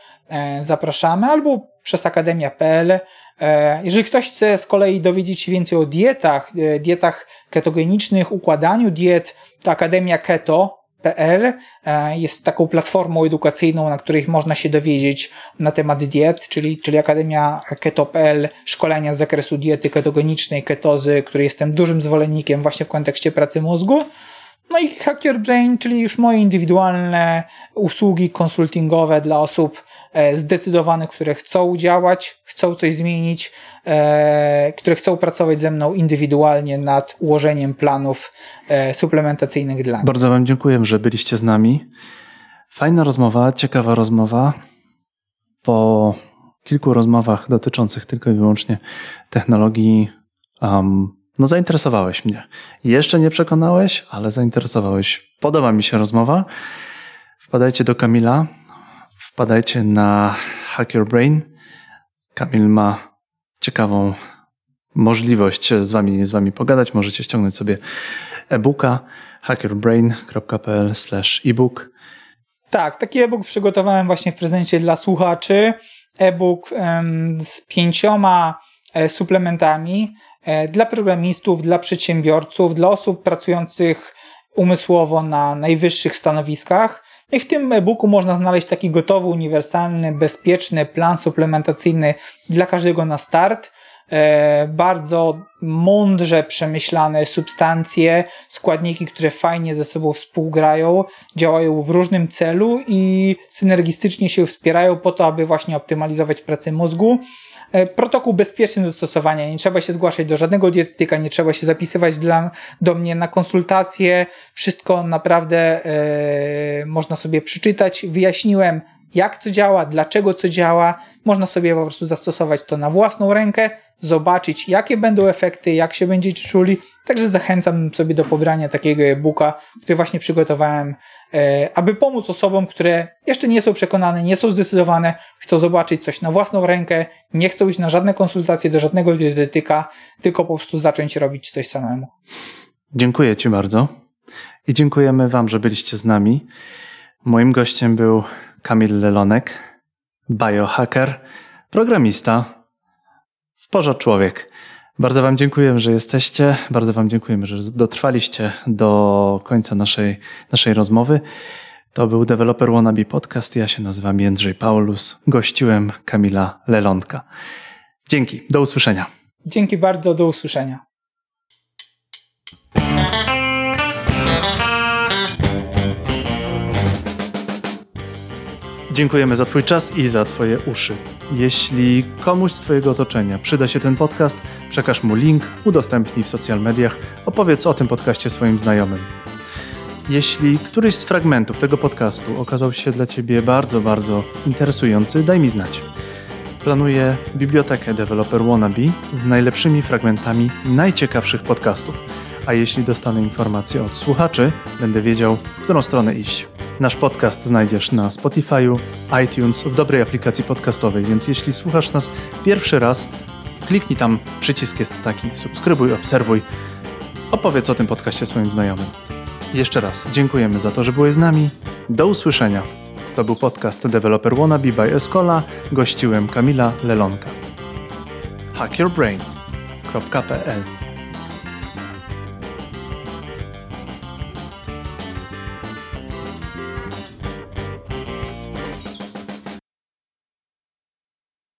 zapraszamy, albo przez akademia.pl. E, jeżeli ktoś chce z kolei dowiedzieć się więcej o dietach, e, dietach ketogenicznych, układaniu diet, to Akademia Keto.pl e, jest taką platformą edukacyjną, na której można się dowiedzieć na temat diet, czyli, czyli Akademia Keto.pl, szkolenia z zakresu diety ketogenicznej, ketozy, której jestem dużym zwolennikiem właśnie w kontekście pracy mózgu. No i Hacker Brain, czyli już moje indywidualne usługi konsultingowe dla osób E, zdecydowane, które chcą działać, chcą coś zmienić, e, które chcą pracować ze mną indywidualnie nad ułożeniem planów e, suplementacyjnych dla mnie. Bardzo Wam dziękuję, że byliście z nami. Fajna rozmowa, ciekawa rozmowa. Po kilku rozmowach dotyczących tylko i wyłącznie technologii, um, no zainteresowałeś mnie. Jeszcze nie przekonałeś, ale zainteresowałeś. Podoba mi się rozmowa. Wpadajcie do Kamila wpadajcie na Hack Your Brain. Kamil ma ciekawą możliwość z wami, z wami pogadać. Możecie ściągnąć sobie e-booka hackerbrain.pl e-book. Tak, taki e-book przygotowałem właśnie w prezencie dla słuchaczy. E-book z pięcioma e, suplementami e, dla programistów, dla przedsiębiorców, dla osób pracujących umysłowo na najwyższych stanowiskach No i w tym e-booku można znaleźć taki gotowy, uniwersalny, bezpieczny plan suplementacyjny dla każdego na start. E, bardzo mądrze przemyślane substancje, składniki, które fajnie ze sobą współgrają, działają w różnym celu i synergistycznie się wspierają po to, aby właśnie optymalizować pracę mózgu. E, protokół bezpieczny do stosowania. Nie trzeba się zgłaszać do żadnego dietetyka, nie trzeba się zapisywać dla, do mnie na konsultacje. Wszystko naprawdę e, można sobie przeczytać. Wyjaśniłem, jak to działa, dlaczego co działa. Można sobie po prostu zastosować to na własną rękę, zobaczyć, jakie będą efekty, jak się będziecie czuli. Także zachęcam sobie do pobrania takiego e-booka, który właśnie przygotowałem, e, aby pomóc osobom, które jeszcze nie są przekonane, nie są zdecydowane, chcą zobaczyć coś na własną rękę, nie chcą iść na żadne konsultacje do żadnego dietetyka, tylko po prostu zacząć robić coś samemu. Dziękuję Ci bardzo i dziękujemy Wam, że byliście z nami. Moim gościem był Kamil Lelonek, biohacker, programista, w porze człowiek. Bardzo Wam dziękuję, że jesteście. Bardzo Wam dziękujemy, że dotrwaliście do końca naszej, naszej rozmowy. To był Developer Wannabe Podcast. Ja się nazywam Jędrzej Paulus. Gościłem Kamila Lelonka. Dzięki. Do usłyszenia. Dzięki bardzo. Do usłyszenia. Dziękujemy za Twój czas i za Twoje uszy. Jeśli komuś z Twojego otoczenia przyda się ten podcast, przekaż mu link, udostępnij w social mediach, opowiedz o tym podcaście swoim znajomym. Jeśli któryś z fragmentów tego podcastu okazał się dla Ciebie bardzo, bardzo interesujący, daj mi znać. Planuję bibliotekę Developer Wannabe z najlepszymi fragmentami najciekawszych podcastów. A jeśli dostanę informacje od słuchaczy, będę wiedział, w którą stronę iść. Nasz podcast znajdziesz na Spotify'u, iTunes, w dobrej aplikacji podcastowej, więc jeśli słuchasz nas pierwszy raz, kliknij tam, przycisk jest taki, subskrybuj, obserwuj, opowiedz o tym podcaście swoim znajomym. Jeszcze raz dziękujemy za to, że byłeś z nami. Do usłyszenia. To był podcast Developer Wannabe by Escola. Gościłem Kamila Lelonka. hackyourbrain.pl